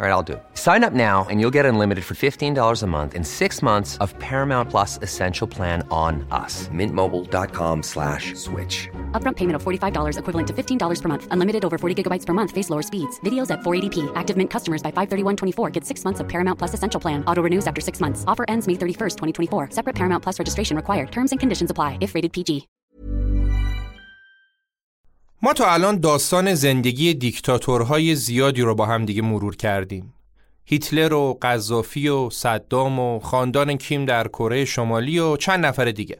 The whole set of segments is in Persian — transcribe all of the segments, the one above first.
All right, I'll do it. Sign up now and you'll get unlimited for $15 a month in six months of Paramount Plus Essential Plan on us. Mintmobile.com slash switch. Upfront payment of $45 equivalent to $15 per month. Unlimited over 40 gigabytes per month. Face lower speeds. Videos at 480p. Active Mint customers by 531.24 get six months of Paramount Plus Essential Plan. Auto renews after six months. Offer ends May 31st, 2024. Separate Paramount Plus registration required. Terms and conditions apply if rated PG. ما تا الان داستان زندگی دیکتاتورهای زیادی رو با هم دیگه مرور کردیم. هیتلر و قذافی و صدام و خاندان کیم در کره شمالی و چند نفر دیگه.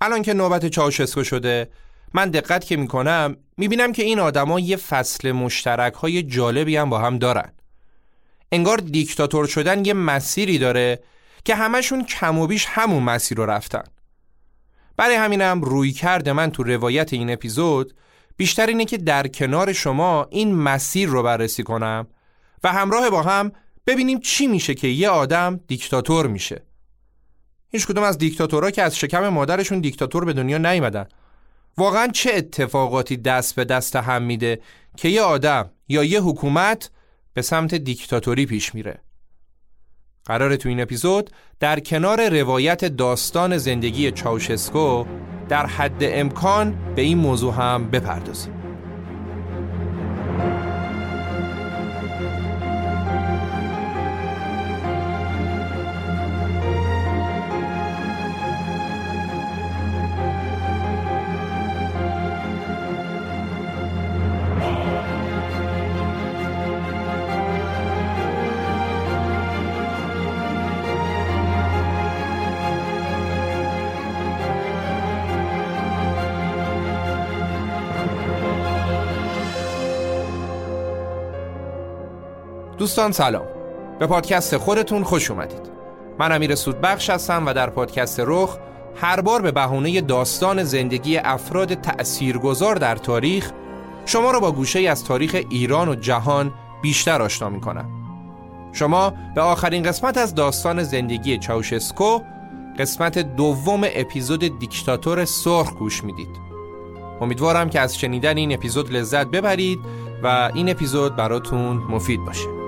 الان که نوبت چاوشسکو شده من دقت که می‌کنم می‌بینم که این آدما یه فصل مشترک های جالبی هم با هم دارن. انگار دیکتاتور شدن یه مسیری داره که همشون کم و بیش همون مسیر رو رفتن. برای همینم روی کرده من تو روایت این اپیزود بیشتر اینه که در کنار شما این مسیر رو بررسی کنم و همراه با هم ببینیم چی میشه که یه آدم دیکتاتور میشه. هیچ کدوم از دیکتاتورها که از شکم مادرشون دیکتاتور به دنیا نیومدن. واقعا چه اتفاقاتی دست به دست هم میده که یه آدم یا یه حکومت به سمت دیکتاتوری پیش میره. قرار تو این اپیزود در کنار روایت داستان زندگی چاوشسکو در حد امکان به این موضوع هم بپردازیم. دوستان سلام. به پادکست خودتون خوش اومدید. من امیر سودبخش هستم و در پادکست رخ هر بار به بهونه داستان زندگی افراد تأثیرگذار در تاریخ شما را با گوشه از تاریخ ایران و جهان بیشتر آشنا می کنم شما به آخرین قسمت از داستان زندگی چاوشسکو قسمت دوم اپیزود دیکتاتور سرخ گوش می‌دید. امیدوارم که از شنیدن این اپیزود لذت ببرید و این اپیزود براتون مفید باشه.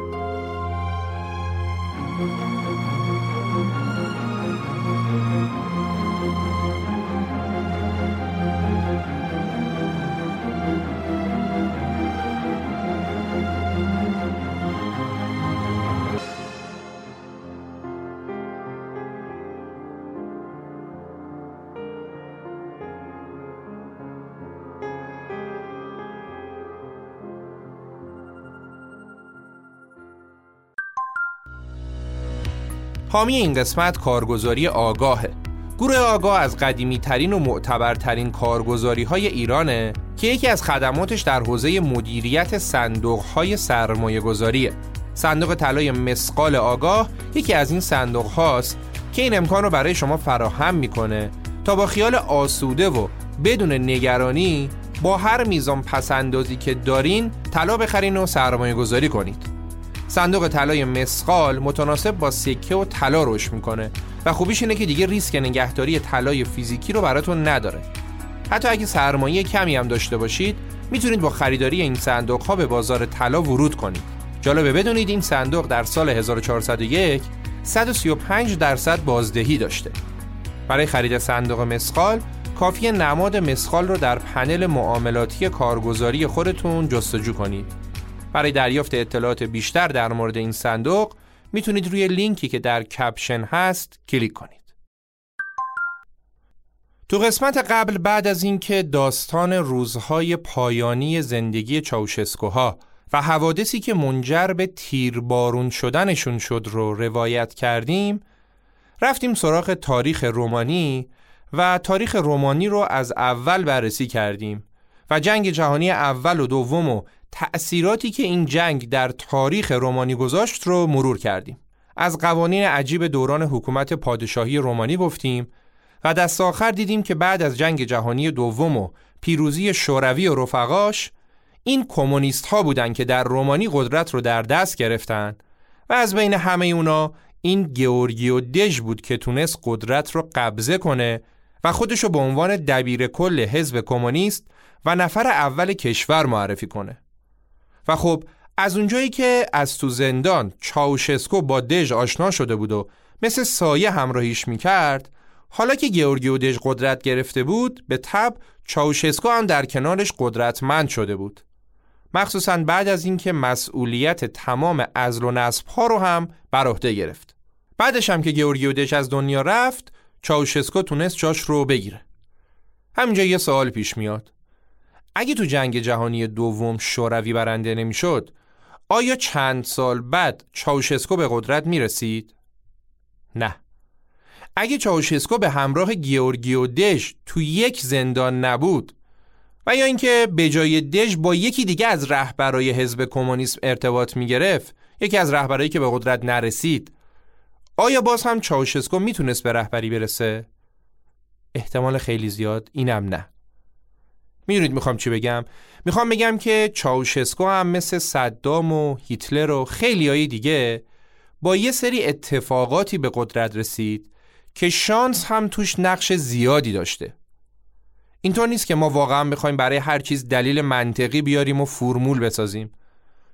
حامی این قسمت کارگزاری آگاهه. گروه آگاه از قدیمی ترین و معتبرترین کارگزاری های ایرانه که یکی از خدماتش در حوزه مدیریت صندوق های سرمایه گذاریه صندوق طلای مسقال آگاه یکی از این صندوق هاست که این امکان رو برای شما فراهم می‌کنه تا با خیال آسوده و بدون نگرانی با هر میزان پسندازی که دارین طلا بخرین و سرمایه گذاری کنید. صندوق طلای مسقال متناسب با سکه و طلا رشد می‌کنه و خوبیش اینه که دیگه ریسک نگهداری طلای فیزیکی رو براتون نداره. حتی اگه سرمایه کمی هم داشته باشید می‌تونید با خریداری این صندوق ها به بازار طلا ورود کنید. جالبه بدونید این صندوق در سال 1401 135 درصد بازدهی داشته. برای خرید صندوق مسخال کافی نماد مسخال رو در پنل معاملاتی کارگزاری خودتون جستجو کنید. برای دریافت اطلاعات بیشتر در مورد این صندوق می‌تونید روی لینکی که در کپشن هست کلیک کنید. تو قسمت قبل بعد از اینکه داستان روزهای پایانی زندگی چاوشسکوها و حوادثی که منجر به تیربارون شدنشون شد رو روایت کردیم رفتیم سراغ تاریخ رومانی و تاریخ رومانی رو از اول بررسی کردیم و جنگ جهانی اول و دوم و تأثیراتی که این جنگ در تاریخ رومانی گذاشت رو مرور کردیم. از قوانین عجیب دوران حکومت پادشاهی رومانی گفتیم و دست آخر دیدیم که بعد از جنگ جهانی دوم و پیروزی شوروی و رفقاش این کمونیست ها بودن که در رومانی قدرت رو در دست گرفتن و از بین همه اونا این گیورگیو دژ بود که تونست قدرت رو قبضه کنه و خودشو به عنوان دبیر کل حزب کمونیست و نفر اول کشور معرفی کنه. و خب از اونجایی که از تو زندان چاوشسکو با دژ آشنا شده بود و مثل سایه همراهیش می‌کرد حالا که گیورگیو دژ قدرت گرفته بود به تب چاوشسکو هم در کنارش قدرتمند شده بود. مخصوصا بعد از اینکه مسئولیت تمام ازل و نصب ها رو هم بر عهده گرفت. بعدش هم که گیورگیو دژ از دنیا رفت چاوشسکو تونست جاش رو بگیره. همینجا یه سوال پیش میاد. اگه تو جنگ جهانی دوم شوروی برنده نمی‌شد آیا چند سال بعد چاوشسکو به قدرت می‌رسید؟ نه اگه چاوشسکو به همراه گیورگیو دژ تو یک زندان نبود و یا اینکه به جای دژ با یکی دیگه از رهبرای حزب کمونیسم ارتباط می گرفت یکی از رهبرایی که به قدرت نرسید آیا باز هم چاوشسکو می‌تونست به رهبری برسه؟ احتمال خیلی زیاد اینم نه می‌دونید می‌خوام چی بگم؟ می‌خوام بگم که چاوشسکو هم مثل صدام و هیتلر و خیلی های دیگه با یه سری اتفاقاتی به قدرت رسید که شانس هم توش نقش زیادی داشته. اینطور نیست که ما واقعا بخوایم برای هر چیز دلیل منطقی بیاریم و فرمول بسازیم.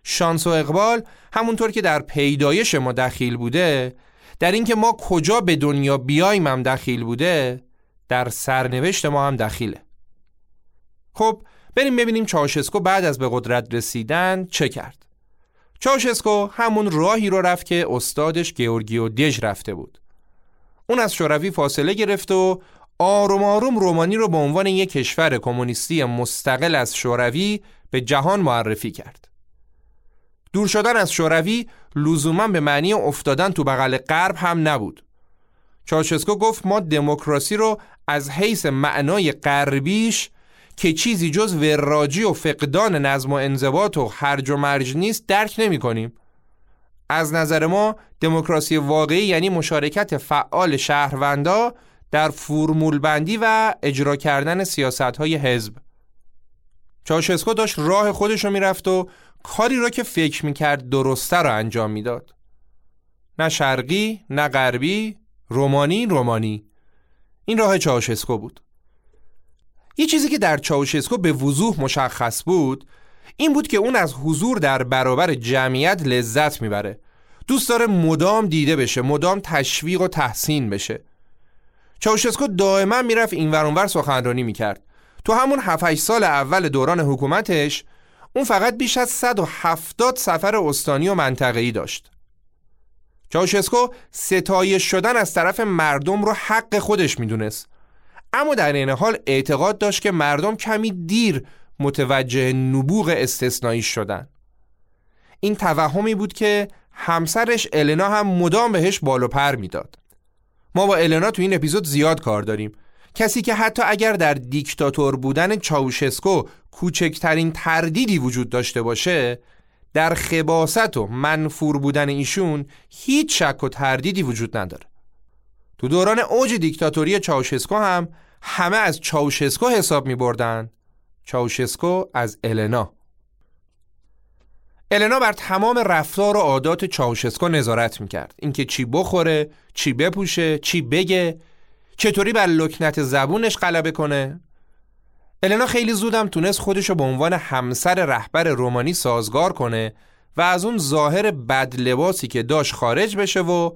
شانس و اقبال همونطور که در پیدایش ما دخیل بوده در اینکه ما کجا به دنیا بیایم هم دخیل بوده در سرنوشت ما هم دخیله. خب بریم ببینیم چاوشسکو بعد از به قدرت رسیدن چه کرد چاوشسکو همون راهی رو رفت که استادش گیورگیو دژ رفته بود اون از شوروی فاصله گرفت و آروم آروم رومانی رو به عنوان یک کشور کمونیستی مستقل از شوروی به جهان معرفی کرد. دور شدن از شوروی لزوما به معنی افتادن تو بغل غرب هم نبود. چاوشسکو گفت ما دموکراسی رو از حیث معنای غربیش که چیزی جز وراجی و فقدان نظم و انضباط و هرج و مرج نیست درک نمی کنیم. از نظر ما دموکراسی واقعی یعنی مشارکت فعال شهروندا در فرمول بندی و اجرا کردن سیاست های حزب. چاوشسکو داشت راه خودش رو می‌رفت و کاری را که فکر می‌کرد درسته رو انجام می‌داد. نه شرقی نه غربی رومانی رومانی. این راه چاوشسکو بود. یه چیزی که در چاوشسکو به وضوح مشخص بود این بود که اون از حضور در برابر جمعیت لذت می‌بره. دوست داره مدام دیده بشه مدام تشویق و تحسین بشه. چاوشسکو دائما می‌رفت این ورانور سخنرانی می‌کرد. تو همون 7 سال اول دوران حکومتش اون فقط بیش از 170 سفر استانی و منطقه‌ای داشت. چاوشسکو ستایش شدن از طرف مردم رو حق خودش می‌دونست. اما در این حال اعتقاد داشت که مردم کمی دیر متوجه نبوغ استثنایی شدن. این توهمی بود که همسرش النا هم مدام بهش بالو پر می‌داد. ما با النا تو این اپیزود زیاد کار داریم. کسی که حتی اگر در دیکتاتور بودن چاوشسکو کوچکترین تردیدی وجود داشته باشه در خباست و منفور بودن ایشون هیچ شک و تردیدی وجود نداره. تو دوران اوج دیکتاتوری چاوشسکو هم همه از چاوشسکو حساب می بردن چاوشسکو از النا. النا بر تمام رفتار و عادات چاوشسکو نظارت می‌کرد. اینکه چی بخوره، چی بپوشه، چی بگه، چطوری بر لکنت زبونش غلبه کنه. النا خیلی زودم تونست خودشو به عنوان همسر رهبر رومانی سازگار کنه و از اون ظاهر بد لباسی که داشت خارج بشه و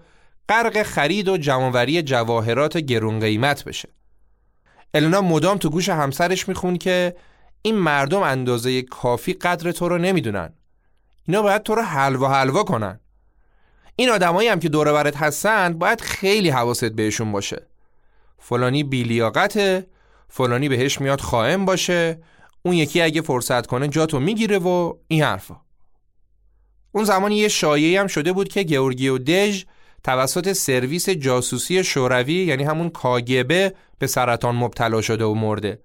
غرق خرید و جمعوری جواهرات گرون قیمت بشه. النا مدام تو گوش همسرش میخون که این مردم اندازه کافی قدر تو رو نمی‌دونن. اینا باید تو رو حلوا حلوا کنن. این آدمایی هم که دور برت هستن باید خیلی حواست بهشون باشه. فلانی بیلیاقته، فلانی بهش میاد خائم باشه، اون یکی اگه فرصت کنه جاتو می‌گیره و این حرفا. اون زمان یه شایعی هم شده بود که گورگیو دژ توسط سرویس جاسوسی شوروی یعنی همون کاگبه به سرطان مبتلا شده و مرده.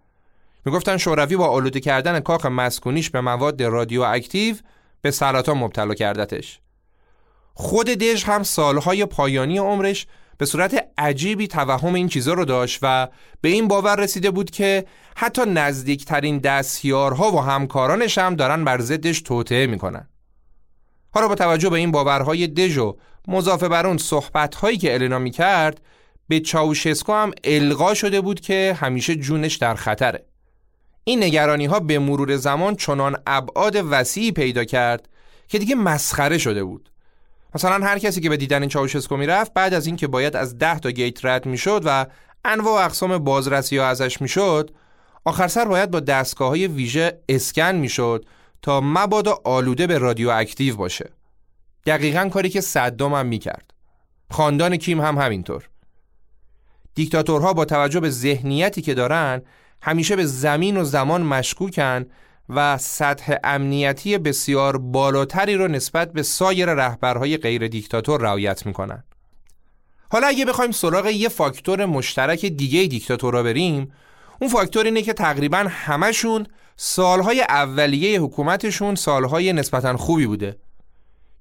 می‌گفتن شوروی با آلوده کردن کاخ مسکونیش به مواد رادیواکتیو به سرطان مبتلا کردتش. خود دژ هم سالهای پایانی عمرش به صورت عجیبی توهم این چیزا رو داشت و به این باور رسیده بود که حتی نزدیکترین دستیارها و همکارانش هم دارن بر ضدش توطعه می‌کنن. حالا با توجه به این باورهای دژ و مضافه بر اون صحبتهایی که النا می‌کرد به چاوشسکو هم القا شده بود که همیشه جونش در خطره. این نگرانی ها به مرور زمان چنان ابعاد وسیعی پیدا کرد که دیگه مسخره شده بود. مثلا هر کسی که به دیدن چاوشسکو می‌رفت بعد از اینکه باید از ده تا گیت رد می‌شد و انواع و اقسام بازرسی ها ازش می‌شد آخر سر باید با دستگاه های ویژه اسکن می‌شد تا مبادا آلوده به رادیواکتیو باشه دقیقا کاری که صدام هم می‌کرد. خاندان کیم هم همینطور. دیکتاتورها با توجه به ذهنیتی که دارن همیشه به زمین و زمان مشکوکن و سطح امنیتی بسیار بالاتری رو نسبت به سایر رهبرهای غیر دیکتاتور رعایت می‌کنن. حالا اگه بخوایم سراغ یه فاکتور مشترک دیگه دیکتاتورا بریم اون فاکتور اینه که تقریبا همشون سالهای اولیه حکومتشون سالهای نسبتا خوبی بوده.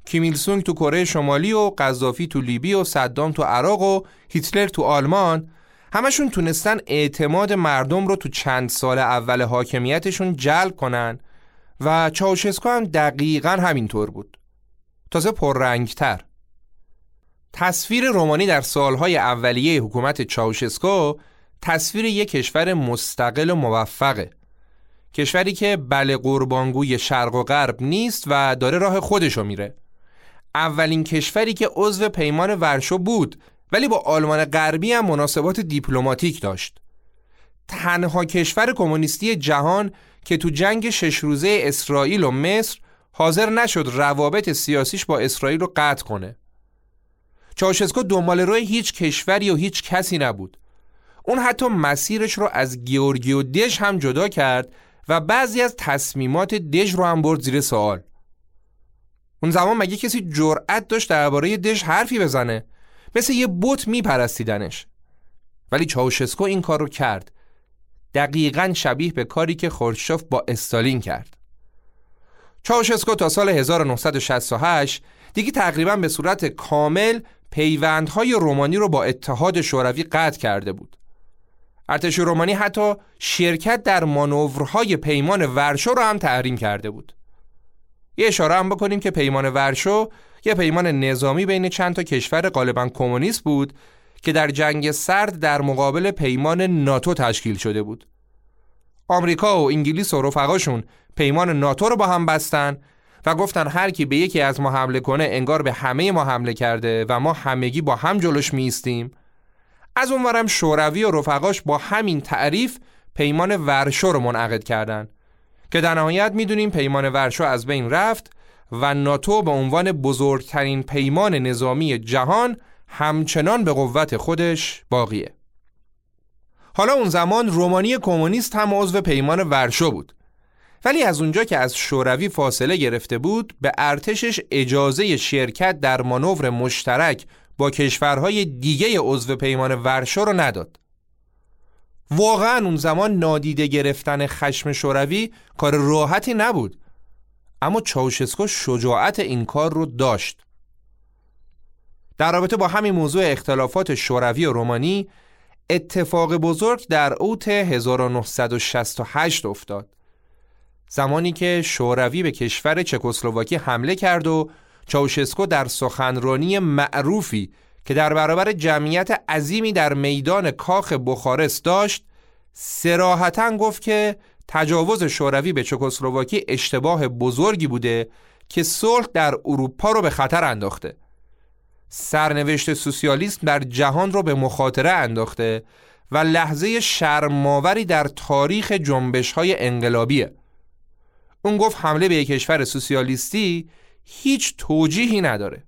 کیمیل سونگ تو کره شمالی و قذافی تو لیبی و صدام تو عراق و هیتلر تو آلمان همشون تونستن اعتماد مردم رو تو چند سال اول حاکمیتشون جلب کنن و چاوشسکو هم دقیقا همینطور بود. تازه پررنگتر. تصویر رومانی در سالهای اولیه حکومت چاوشسکو تصویر یک کشور مستقل و موفقه. کشوری که بله قربانگوی شرق و غرب نیست و داره راه خودشو میره. اولین کشوری که عضو پیمان ورشو بود ولی با آلمان غربی هم مناسبات دیپلماتیک داشت. تنها کشور کمونیستی جهان که تو جنگ شش روزه اسرائیل و مصر حاضر نشد روابط سیاسیش با اسرائیل رو قطع کنه. چاوشسکو دنبال روی هیچ کشوری و هیچ کسی نبود. اون حتی مسیرش رو از گیورگیو دژ هم جدا کرد و بعضی از تصمیمات دژ رو هم برد زیر سوال. اون زمان مگه کسی جرأت داشت درباره دژ حرفی بزنه؟ مثل یه بوت میپرستیدنش. ولی چاوشسکو این کار رو کرد. دقیقا شبیه به کاری که خورشوف با استالین کرد. چاوشسکو تا سال 1968 دیگه تقریبا به صورت کامل پیوندهای رومانی رو با اتحاد شوروی قطع کرده بود. ارتش رومانی حتی شرکت در مانورهای پیمان ورشو رو هم تحریم کرده بود. یه اشاره هم بکنیم که پیمان ورشو یه پیمان نظامی بین چند تا کشور غالبا کمونیست بود که در جنگ سرد در مقابل پیمان ناتو تشکیل شده بود. آمریکا و انگلیس و رفقاشون پیمان ناتو رو با هم بستن و گفتن هر کی به یکی از ما حمله کنه انگار به همه ما حمله کرده و ما همگی با هم جلوش میستیم. از اونورم شوروی و رفقاش با همین تعریف پیمان ورشو رو منعقد کردند که در نهایت می‌دونیم پیمان ورشو از بین رفت و ناتو به عنوان بزرگترین پیمان نظامی جهان همچنان به قوت خودش باقیه. حالا اون زمان رومانی کمونیست هم عضو پیمان ورشو بود. ولی از اونجا که از شوروی فاصله گرفته بود به ارتشش اجازه شرکت در مانور مشترک با کشورهای دیگه عضو پیمان ورشو رو نداد. واقعا اون زمان نادیده گرفتن خشم شوروی کار راحتی نبود. اما چاوشسکو شجاعت این کار رو داشت. در رابطه با همین موضوع اختلافات شوروی و رومانی اتفاق بزرگ در اوت 1968 افتاد. زمانی که شوروی به کشور چکسلواکی حمله کرد و چاوشسکو در سخنرانی معروفی که در برابر جمعیت عظیمی در میدان کاخ بخارست داشت سراحتا گفت که تجاوز شوروی به چکسلواکی اشتباه بزرگی بوده که صلح در اروپا رو به خطر انداخته. سرنوشت سوسیالیسم در جهان رو به مخاطره انداخته و لحظه شرماوری در تاریخ جنبش های انقلابیه. اون گفت حمله به یک کشور سوسیالیستی هیچ توجیهی نداره.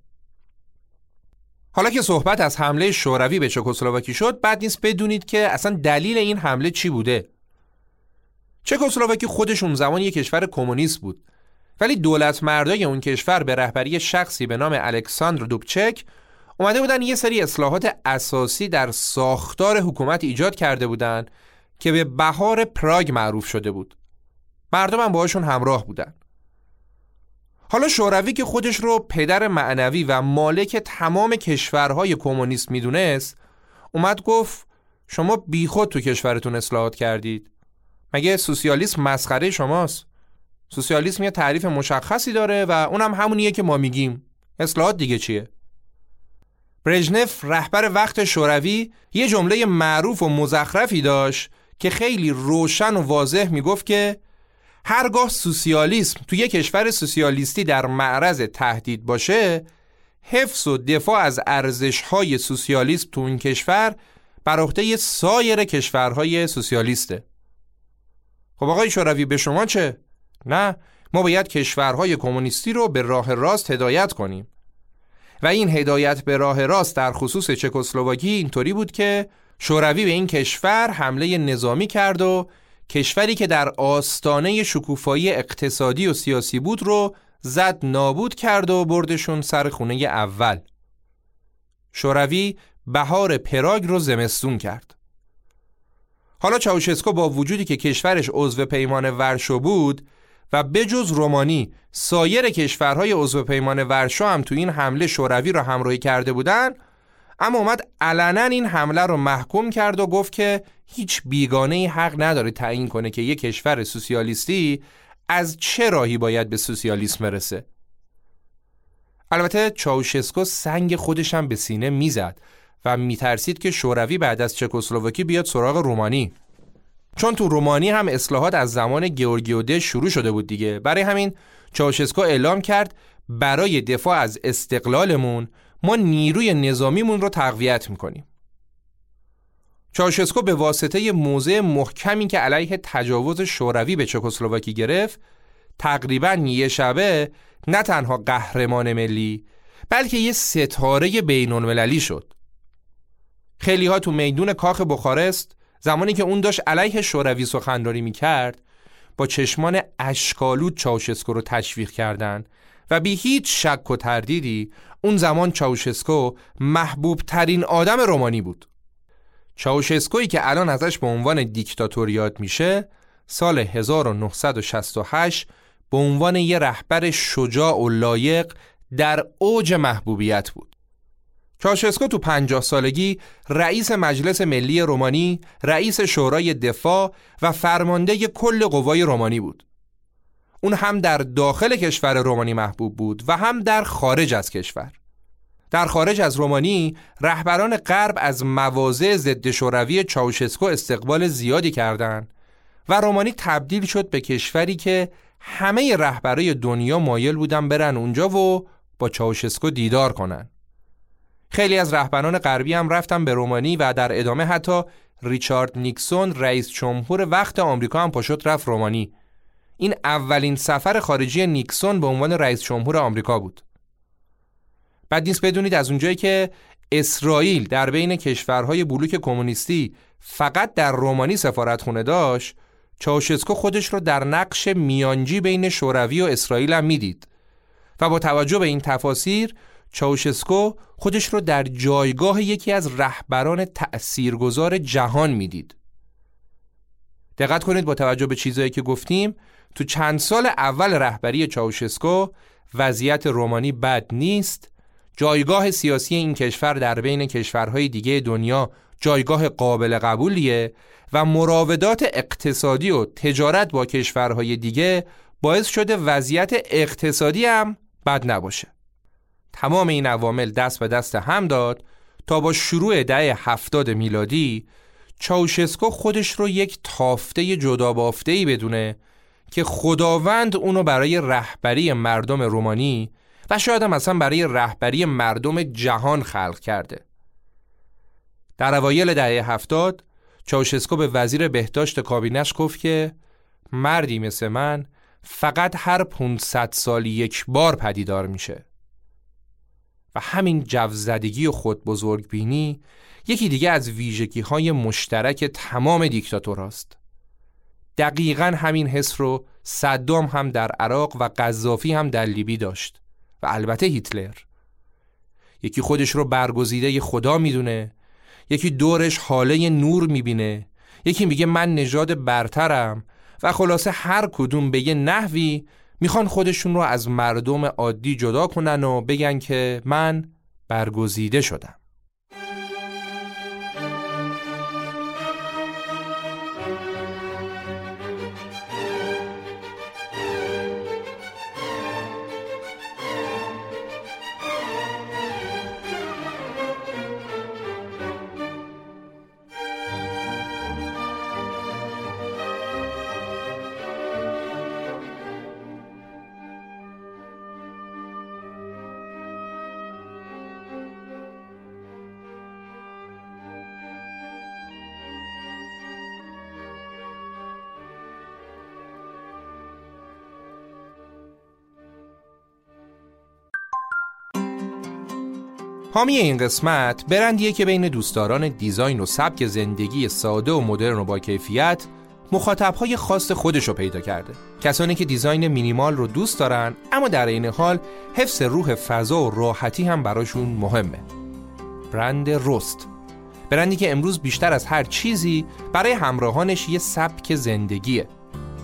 حالا که صحبت از حمله شوروی به چکسلواکی شد بعد نیست بدونید که اصلا دلیل این حمله چی بوده. چکسلواکی خودش اون زمان یک کشور کمونیست بود. ولی دولت مردای اون کشور به رهبری شخصی به نام الکساندر دوبچک اومده بودن یه سری اصلاحات اساسی در ساختار حکومت ایجاد کرده بودن که به بهار پراگ معروف شده بود. مردم هم باهاشون همراه بودن. حالا شوروی که خودش رو پدر معنوی و مالک تمام کشورهای کمونیست می‌دونست اومد گفت شما بیخود تو کشورتون اصلاحات کردید. مگه سوسیالیسم مسخره شماست؟ سوسیالیسم یه تعریف مشخصی داره و اونم همونیه که ما میگیم. اصلاحات دیگه چیه؟ برژنف رهبر وقت شوروی یه جمله معروف و مزخرفی داشت که خیلی روشن و واضح می‌گفت که هرگاه سوسیالیسم توی یک کشور سوسیالیستی در معرض تهدید باشه حفظ و دفاع از ارزش‌های سوسیالیسم تو این کشور بر عهده سایر کشورهای سوسیالیسته. خب آقای شوروی به شما چه؟ نه ما باید کشورهای کمونیستی رو به راه راست هدایت کنیم. و این هدایت به راه راست در خصوص چکسلواکی اینطوری بود که شوروی به این کشور حمله نظامی کرد و کشوری که در آستانه شکوفایی اقتصادی و سیاسی بود رو زد نابود کرد و بردشون سر خونه اول. شوروی بهار پراگ رو زمستون کرد. حالا چاوشسکو با وجودی که کشورش عضو پیمان ورشو بود و بجز رومانی سایر کشورهای عضو پیمان ورشو هم تو این حمله شوروی را همراهی کرده بودند اما اومد علنا این حمله رو محکوم کرد و گفت که هیچ بیگانه حق نداره تعیین کنه که یک کشور سوسیالیستی از چه راهی باید به سوسیالیسم برسه. البته چاوشسکو سنگ خودشم به سینه می‌زد و میترسید که شوروی بعد از چکسلواکی بیاد سراغ رومانی. چون تو رومانی هم اصلاحات از زمان گیورگیوده شروع شده بود دیگه. برای همین چاوشسکو اعلام کرد برای دفاع از استقلالمون ما نیروی نظامیمون رو تقویت می‌کنیم. چاوشسکو به واسطه موضع محکمی که علیه تجاوز شوروی به چکسلواکی گرفت تقریبا یه شبه نه تنها قهرمان ملی بلکه یه ستاره بین‌المللی شد. خیلی ها تو میدون کاخ بخارست زمانی که اون داشت علیه شوروی سخنرانی می‌کرد با چشمان اشکالود چاوشسکو رو تشویق کردند و بی هیچ شک و تردیدی اون زمان چاوشسکو محبوب ترین آدم رومانی بود. چاوشسکویی که الان ازش به عنوان دیکتاتور یاد میشه سال 1968 به عنوان یه رهبر شجاع و لایق در اوج محبوبیت بود چاوشسکو تو پنجاه سالگی رئیس مجلس ملی رومانی، رئیس شورای دفاع و فرمانده کل قوای رومانی بود. اون هم در داخل کشور رومانی محبوب بود و هم در خارج از کشور. در خارج از رومانی رهبران غرب از مواضع ضد شوروی چاوشسکو استقبال زیادی کردند و رومانی تبدیل شد به کشوری که همه رهبرای دنیا مایل بودن برن اونجا و با چاوشسکو دیدار کنن. خیلی از رهبران غربی هم رفتن به رومانی و در ادامه حتی ریچارد نیکسون رئیس جمهور وقت آمریکا هم پاشد رفت رومانی این اولین سفر خارجی نیکسون به عنوان رئیس جمهور آمریکا بود بعد نیست بدونید از اونجایی که اسرائیل در بین کشورهای بلوک کمونیستی فقط در رومانی سفارتخونه داشت چاوشسکو خودش رو در نقش میانجی بین شوروی و اسرائیل هم می‌دید و با توجه به این تفاسیر چاوشسکو خودش رو در جایگاه یکی از رهبران تأثیرگذار جهان می‌دید. دقت کنید با توجه به چیزهایی که گفتیم تو چند سال اول رهبری چاوشسکو وضعیت رومانی بد نیست جایگاه سیاسی این کشور در بین کشورهای دیگه دنیا جایگاه قابل قبولیه و مراودات اقتصادی و تجارت با کشورهای دیگه باعث شده وضعیت اقتصادی هم بد نباشه. تمام این عوامل دست به دست هم داد تا با شروع دهه هفتاد میلادی چاوشسکو خودش رو یک تافته جدا بافته ای بدونه که خداوند اونو برای رهبری مردم رومانی و شاید هم اصلا برای رهبری مردم جهان خلق کرده. در اوایل دهه هفتاد چاوشسکو به وزیر بهداشت کابینش گفت که مردی مثل من فقط هر 500 سالی یک بار پدیدار میشه. و همین جوزدگی و خود بزرگ بینی یکی دیگه از ویژگی های مشترک تمام دیکتاتوراست. دقیقا همین حس رو صدام هم در عراق و قذافی هم در لیبی داشت. و البته هیتلر. یکی خودش رو برگزیده خدا می‌دونه یکی دورش حاله نور می‌بینه یکی میگه من نژاد برترم و خلاصه هر کدوم به یه نحوی می‌خوان خودشون رو از مردم عادی جدا کنن و بگن که من برگزیده شدم. حامی این قسمت برندیه که بین دوستداران دیزاین و سبک زندگی ساده و مدرن و با کیفیت مخاطبهای خاص خودش رو پیدا کرده. کسانی که دیزاین مینیمال رو دوست دارن اما در این حال حفظ روح فضا و راحتی هم براشون مهمه. برند رست. برندی که امروز بیشتر از هر چیزی برای همراهانش یه سبک زندگیه.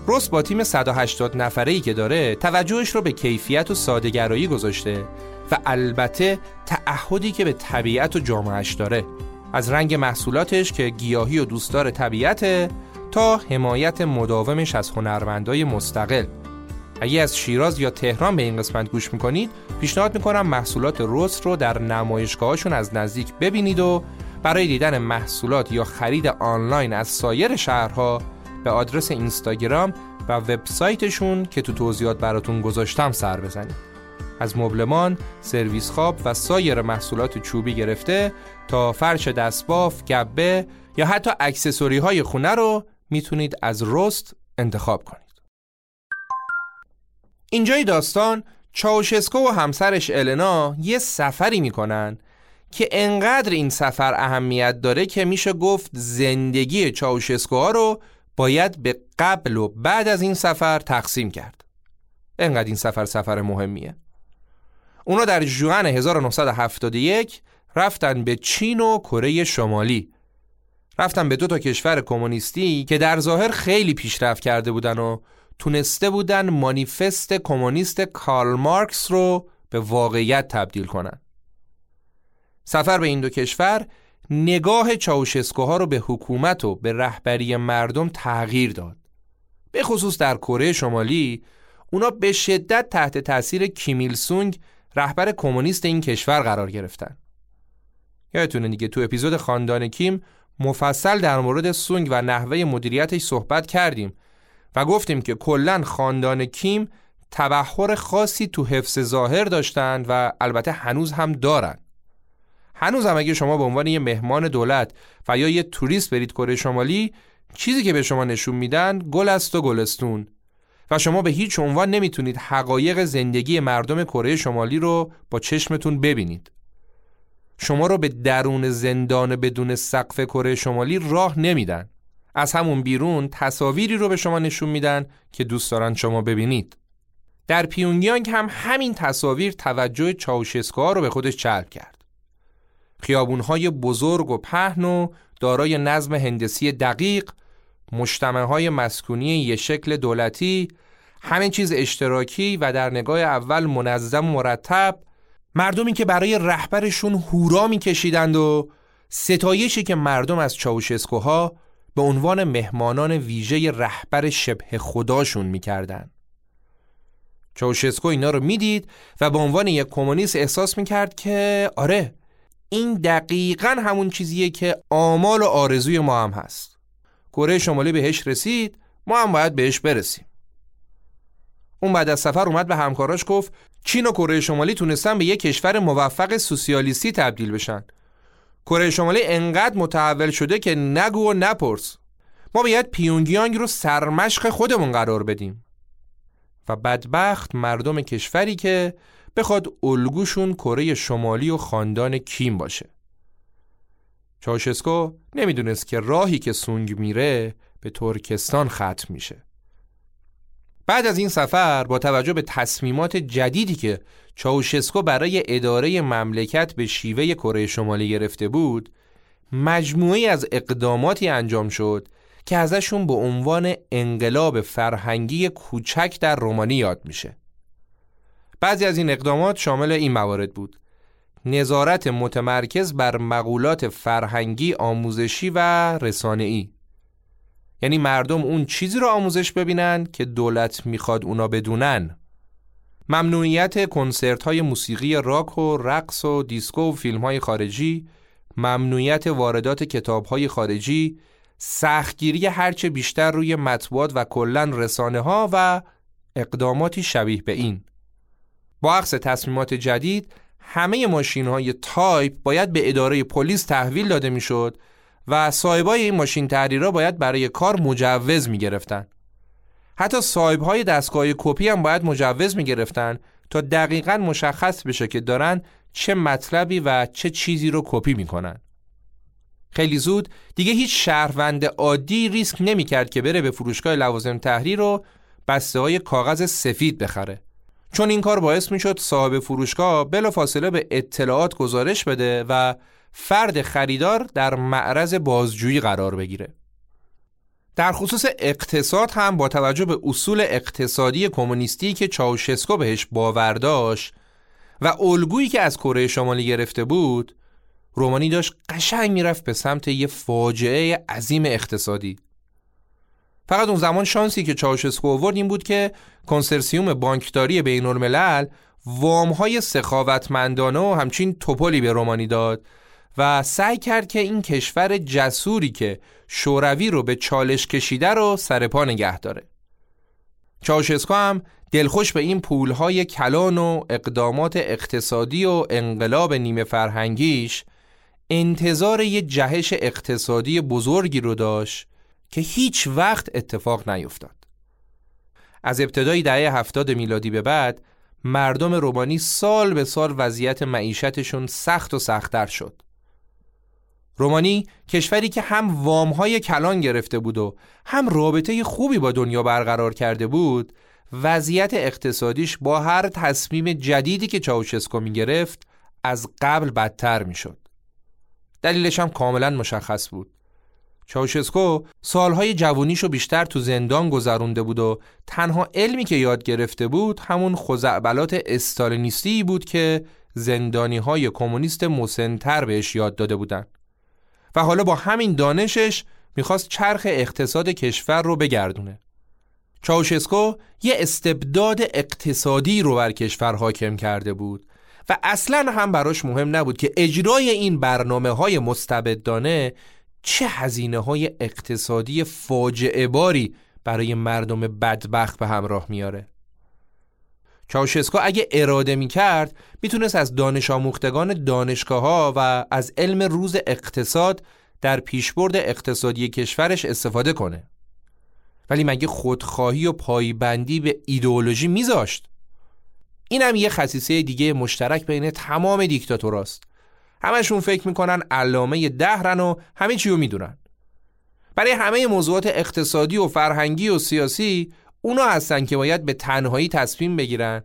رست با تیم 180 نفره ای که داره توجهش رو به کیفیت و سادهگرایی گذاشته و البته تعهدی که به طبیعت و جامعش داره. از رنگ محصولاتش که گیاهی و دوستدار طبیعت تا حمایت مداومش از هنرمندای مستقل. اگه از شیراز یا تهران به این قسمت گوش می‌کنید پیشنهاد می‌کنم محصولات رست رو در نمایشگاهاشون از نزدیک ببینید و برای دیدن محصولات یا خرید آنلاین از سایر شهرها به آدرس اینستاگرام و وبسایتشون که تو توضیحات براتون گذاشتم سر بزنید. از مبلمان، سرویس خواب و سایر محصولات چوبی گرفته تا فرش دستباف، گبه یا حتی اکسسوری های خونه رو می‌تونید از رست انتخاب کنید. اینجای داستان چاوشسکو و همسرش النا یه سفری می‌کنن که انقدر این سفر اهمیت داره که میشه گفت زندگی چاوشسکو ها رو باید به قبل و بعد از این سفر تقسیم کرد. انقدر این سفر سفر مهمیه. اونا در جوان 1971 رفتن به چین و کره شمالی. رفتن به دو تا کشور کمونیستی که در ظاهر خیلی پیشرفت کرده بودن و تونسته بودن مانیفست کمونیست کارل مارکس رو به واقعیت تبدیل کنن. سفر به این دو کشور نگاه چاوشسکوها رو به حکومت و به رهبری مردم تغییر داد. به خصوص در کره شمالی اونا به شدت تحت تاثیر کیمیل سونگ رهبر کمونیست این کشور قرار گرفتن. یادتونه دیگه تو اپیزود خاندان کیم مفصل در مورد سونگ و نحوه مدیریتش صحبت کردیم و گفتیم که کلا خاندان کیم تبحر خاصی تو حفظ ظاهر داشتند و البته هنوز هم دارن. هنوز هم اگه شما به عنوان یه مهمان دولت و یا یه توریست برید کره شمالی چیزی که به شما نشون میدن گل است و گلستون. و شما به هیچ عنوان نمی‌تونید حقایق زندگی مردم کره شمالی رو با چشمتون ببینید. شما رو به درون زندان بدون سقف کره شمالی راه نمیدن. از همون بیرون تصاویری رو به شما نشون میدن که دوست دارن شما ببینید. در پیونگیانگ هم همین تصاویر توجه چاوشسکوها رو به خودش جلب کرد. خیابونهای بزرگ و پهن و دارای نظم هندسی دقیق مجتمع های مسکونی یه شکل دولتی همین چیز اشتراکی و در نگاه اول منظم و مرتب مردمی که برای رهبرشون هورا میکشیدند و ستایشی که مردم از چاوشسکوها به عنوان مهمانان ویژه رهبر شبه خداشون می‌کردن. چاوشسکو اینا رو می‌دید و به عنوان یک کمونیست احساس می‌کرد که آره این دقیقا همون چیزیه که آمال و آرزوی ما هم هست کره شمالی بهش رسید ما هم باید بهش برسیم. اون بعد از سفر اومد به همکاراش گفت چین و کره شمالی تونستن به یک کشور موفق سوسیالیستی تبدیل بشن. کره شمالی انقدر متحول شده که نگو و نپرس. ما باید پیونگیانگ رو سرمشق خودمون قرار بدیم. و بدبخت مردم کشوری که بخواد الگوشون کره شمالی و خاندان کیم باشه. چاوشسکو نمی‌دونست که راهی که سونگ میره به ترکستان ختم میشه. بعد از این سفر با توجه به تصمیمات جدیدی که چاوشسکو برای اداره مملکت به شیوه کره شمالی گرفته بود مجموعی از اقداماتی انجام شد که ازشون به عنوان انقلاب فرهنگی کوچک در رومانی یاد میشه. بعضی از این اقدامات شامل این موارد بود. نظارت متمرکز بر مقولات فرهنگی آموزشی و رسانه‌ای. یعنی مردم اون چیزی رو آموزش ببینن که دولت می‌خواد اونا بدونن. ممنوعیت کنسرت های موسیقی راک و رقص و دیسکو و فیلم های خارجی ممنوعیت واردات کتاب های خارجی سختگیری هرچه بیشتر روی مطبوعات و کلا رسانه ها و اقداماتی شبیه به این. برعکس تصمیمات جدید همه ماشین های تایپ باید به اداره پلیس تحویل داده می‌شد و صاحبای این ماشین تحریرا باید برای کار مجوز می گرفتن. حتی صاحبهای دستگاه کپی هم باید مجوز می گرفتن تا دقیقا مشخص بشه که دارن چه مطلبی و چه چیزی رو کپی می‌کنن. خیلی زود دیگه هیچ شهروند عادی ریسک نمی کرد که بره به فروشگاه لوازم تحریر رو بسته های کاغذ سفید بخره. چون این کار باعث می شد صاحب فروشگاه بلا فاصله به اطلاعات گزارش بده و فرد خریدار در معرض بازجویی قرار بگیره. در خصوص اقتصاد هم با توجه به اصول اقتصادی کمونیستی که چاوشسکو بهش باور داشت و الگویی که از کره شمالی گرفته بود رومانی داشت قشنگ می‌رفت به سمت یه فاجعه عظیم اقتصادی فقط اون زمان شانسی که چاوشسکو آورد این بود که کنسرسیوم بانکداری بین الملل وام سخاوتمندانه و همچین توپلی به رومانی داد و سعی کرد که این کشور جسوری که شوروی رو به چالش کشیده رو سر پا نگه داره. چاوشسکو هم دلخوش به این پولهای کلان و اقدامات اقتصادی و انقلاب نیمه فرهنگیش انتظار یه جهش اقتصادی بزرگی رو داشت که هیچ وقت اتفاق نیفتاد. از ابتدای دهه هفتاد میلادی به بعد مردم رومانی سال به سال وضعیت معیشتشون سخت و سختتر شد. رومانی کشوری که هم وامهای کلان گرفته بود و هم رابطه خوبی با دنیا برقرار کرده بود وضعیت اقتصادیش با هر تصمیم جدیدی که چاوشسکو می گرفت از قبل بدتر می شد. دلیلش هم کاملا مشخص بود. چاوشسکو سالهای جوونیشو بیشتر تو زندان گذرونده بود و تنها علمی که یاد گرفته بود همون خزعبلات استالینیستی بود که زندانی های کمونیست مسنتر بهش یاد داده بودن. و حالا با همین دانشش می‌خواست چرخ اقتصاد کشور رو بگردونه. چاوشسکو یه استبداد اقتصادی رو بر کشور حاکم کرده بود و اصلا هم براش مهم نبود که اجرای این برنامه های مستبدانه چه هزینه های اقتصادی فاجعه باری برای مردم بدبخت به همراه میاره؟ چاوشسکو اگه اراده می‌کرد می‌تونست از دانش آموختگان دانشگاه ها و از علم روز اقتصاد در پیشبرد اقتصادی کشورش استفاده کنه. ولی مگه خودخواهی و پایبندی به ایدئولوژی میذاشت؟ این هم یه خصیصه دیگه مشترک بین تمام دیکتاتوراست. همشون فکر می‌کنن علامه دهرن و همه چی رو می‌دونن. برای همه موضوعات اقتصادی و فرهنگی و سیاسی اونا هستن که باید به تنهایی تصمیم بگیرن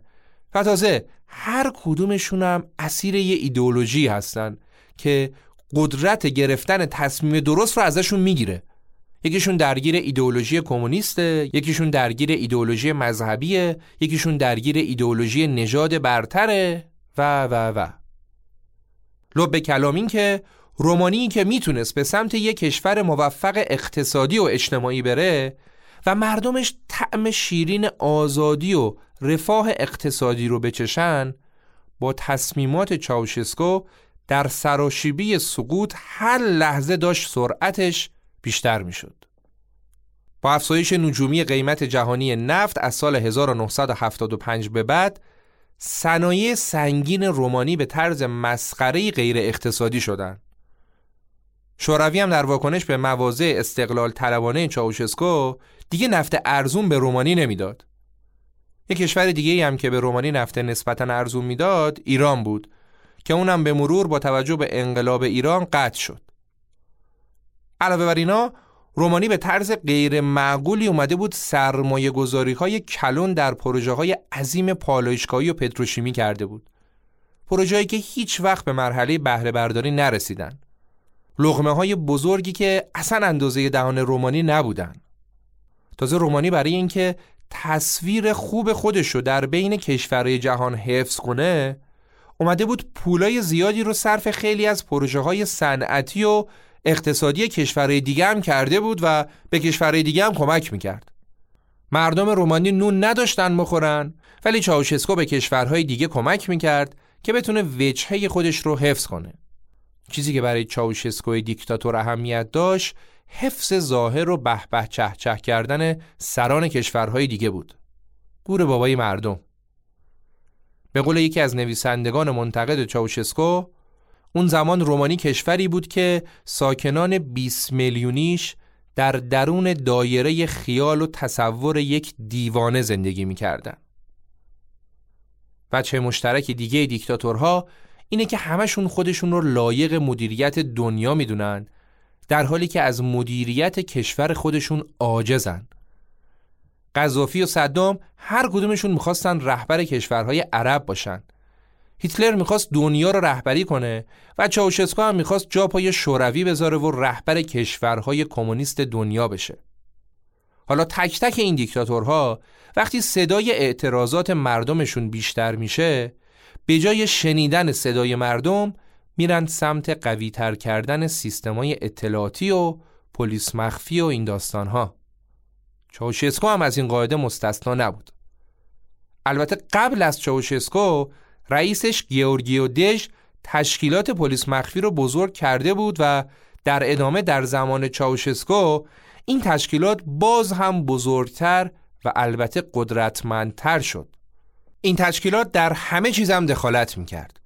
و تازه هر کدومشون هم اسیر یه ایدئولوژی هستن که قدرت گرفتن تصمیم درست رو ازشون می‌گیره. یکیشون درگیر ایدئولوژی کمونیسته یکیشون درگیر ایدئولوژی مذهبیه یکیشون درگیر ایدئولوژی نژاد برتره و و و. لب کلام این که رومانی که می‌تونست به سمت یک کشور موفق اقتصادی و اجتماعی بره و مردمش طعم شیرین آزادی و رفاه اقتصادی رو بچشن با تصمیمات چاوشسکو در سراشیبی سقوط هر لحظه داشت سرعتش بیشتر می‌شد. با افزایش نجومی قیمت جهانی نفت از سال 1975 به بعد صنایع سنگین رومانی به طرز مسخره غیر اقتصادی شدند. شوروی هم در واکنش به مواضع استقلال طلبانه چاوشسکو دیگه نفت ارزون به رومانی نمی‌داد. یک کشور دیگه هم که به رومانی نفت نسبتا ارزون می‌داد ایران بود که اونم به مرور با توجه به انقلاب ایران قطع شد. علاوه بر اینا رومانی به طرز غیر معقولی اومده بود سرمایه گذاری های کلون در پروژه های عظیم پالایشگاهی و پتروشیمی کرده بود. پروژه‌ای که هیچ وقت به مرحله بهره برداری نرسیدن. لغمه های بزرگی که اصلا اندازه دهان رومانی نبودن. تازه رومانی برای اینکه تصویر خوب خودش رو در بین کشورهای جهان حفظ کنه اومده بود پولای زیادی رو صرف خیلی از پروژه های صنعتی و اقتصادی کشورهای دیگه هم کرده بود و به کشورهای دیگه هم کمک می‌کرد. مردم رومانی نون نداشتن بخورن ولی چاوشسکو به کشورهای دیگه کمک می‌کرد که بتونه وجهه خودش رو حفظ کنه. چیزی که برای چاوشسکوی دیکتاتور اهمیت داشت حفظ ظاهر و به به چه چه کردن سران کشورهای دیگه بود. گور بابای مردم. به قول یکی از نویسندگان منتقد چاوشسکو اون زمان رومانی کشوری بود که ساکنان 20 میلیونیش در درون دایره خیال و تصور یک دیوانه زندگی می‌کردن. بچه مشترک دیگه دیکتاتورها اینه که همشون خودشون رو لایق مدیریت دنیا می‌دونن در حالی که از مدیریت کشور خودشون عاجزن. قذافی و صدام هر کدومشون می‌خواستن رهبر کشورهای عرب باشن هیتلر می‌خواست دنیا رو رهبری کنه و چاوشسکو هم می‌خواست جا پای شوروی بذاره و رهبر کشورهای کمونیست دنیا بشه. حالا تک تک این دیکتاتورها وقتی صدای اعتراضات مردمشون بیشتر میشه به جای شنیدن صدای مردم میرن سمت قوی تر کردن سیستمای اطلاعاتی و پلیس مخفی و این داستانها. چاوشسکو هم از این قاعده مستثنا نبود. البته قبل از چاوشسکو رئیسش گیورگیو دژ تشکیلات پلیس مخفی رو بزرگ کرده بود و در ادامه در زمان چاوشسکو این تشکیلات باز هم بزرگتر و البته قدرتمندتر شد. این تشکیلات در همه چیز هم دخالت می‌کرد.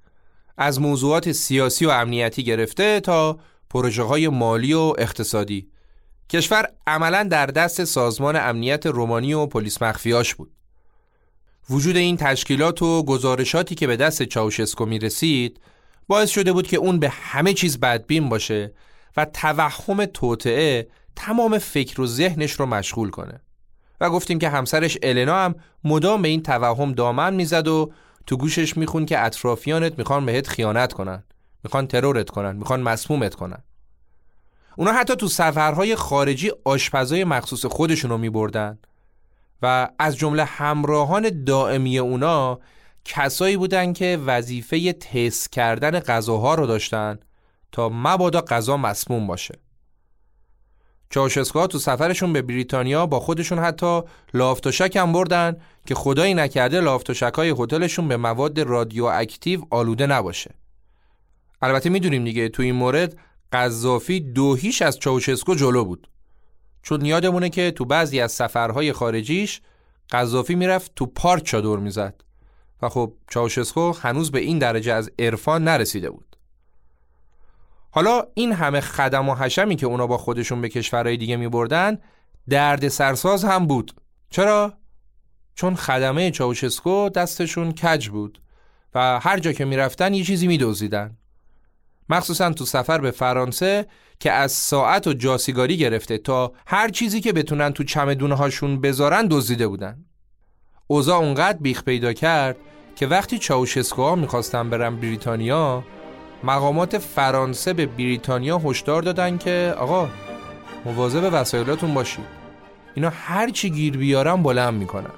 از موضوعات سیاسی و امنیتی گرفته تا پروژه های مالی و اقتصادی. کشور عملا در دست سازمان امنیت رومانی و پلیس مخفیاش بود. وجود این تشکیلات و گزارشاتی که به دست چاوشسکو می رسید باعث شده بود که اون به همه چیز بدبین باشه و توهم توطعه تمام فکر و ذهنش رو مشغول کنه. و گفتیم که همسرش النا هم مدام به این توهم دامن می‌زد و تو گوشش میخون که اطرافیانت می‌خوان بهت خیانت کنن. می‌خوان ترورت کنن می‌خوان مسمومت کنن. اونا حتی تو سفرهای خارجی آشپزای مخصوص خودشون رو میبردن. و از جمله همراهان دائمی اونا کسایی بودن که وظیفه تست کردن غذاها رو داشتن تا مبادا غذا مسموم باشه. چاوشسکوها تو سفرشون به بریتانیا با خودشون حتی لافتوشک هم بردن که خدایی نکرده لافتوشک های هتلشون به مواد رادیواکتیو آلوده نباشه. البته می‌دونیم دیگه تو این مورد قذافی دوهیش از چاوشسکو جلو بود. چون یادمونه که تو بعضی از سفرهای خارجیش قذافی می‌رفت تو پارک چادر می‌زد. و خب چاوشسکو هنوز به این درجه از عرفان نرسیده بود. حالا این همه خدم و حشمی که اونا با خودشون به کشورهای دیگه میبردن درد سرساز هم بود. چرا؟ چون خدمه چاوشسکو دستشون کج بود و هر جا که می‌رفتن یه چیزی میدوزیدن مخصوصا تو سفر به فرانسه که از ساعت و جاسیگاری گرفته تا هر چیزی که بتونن تو چمدونه هاشون بذارن دزدیده بودن. اوضاع اونقدر بیخ پیدا کرد که وقتی چاوشسکوها می‌خواستن برن بریتانیا مقامات فرانسه به بریتانیا هشدار دادن که آقا مواظب وسایلاتون باشید. اینا هر چی گیر بیارن بلند می‌کنن.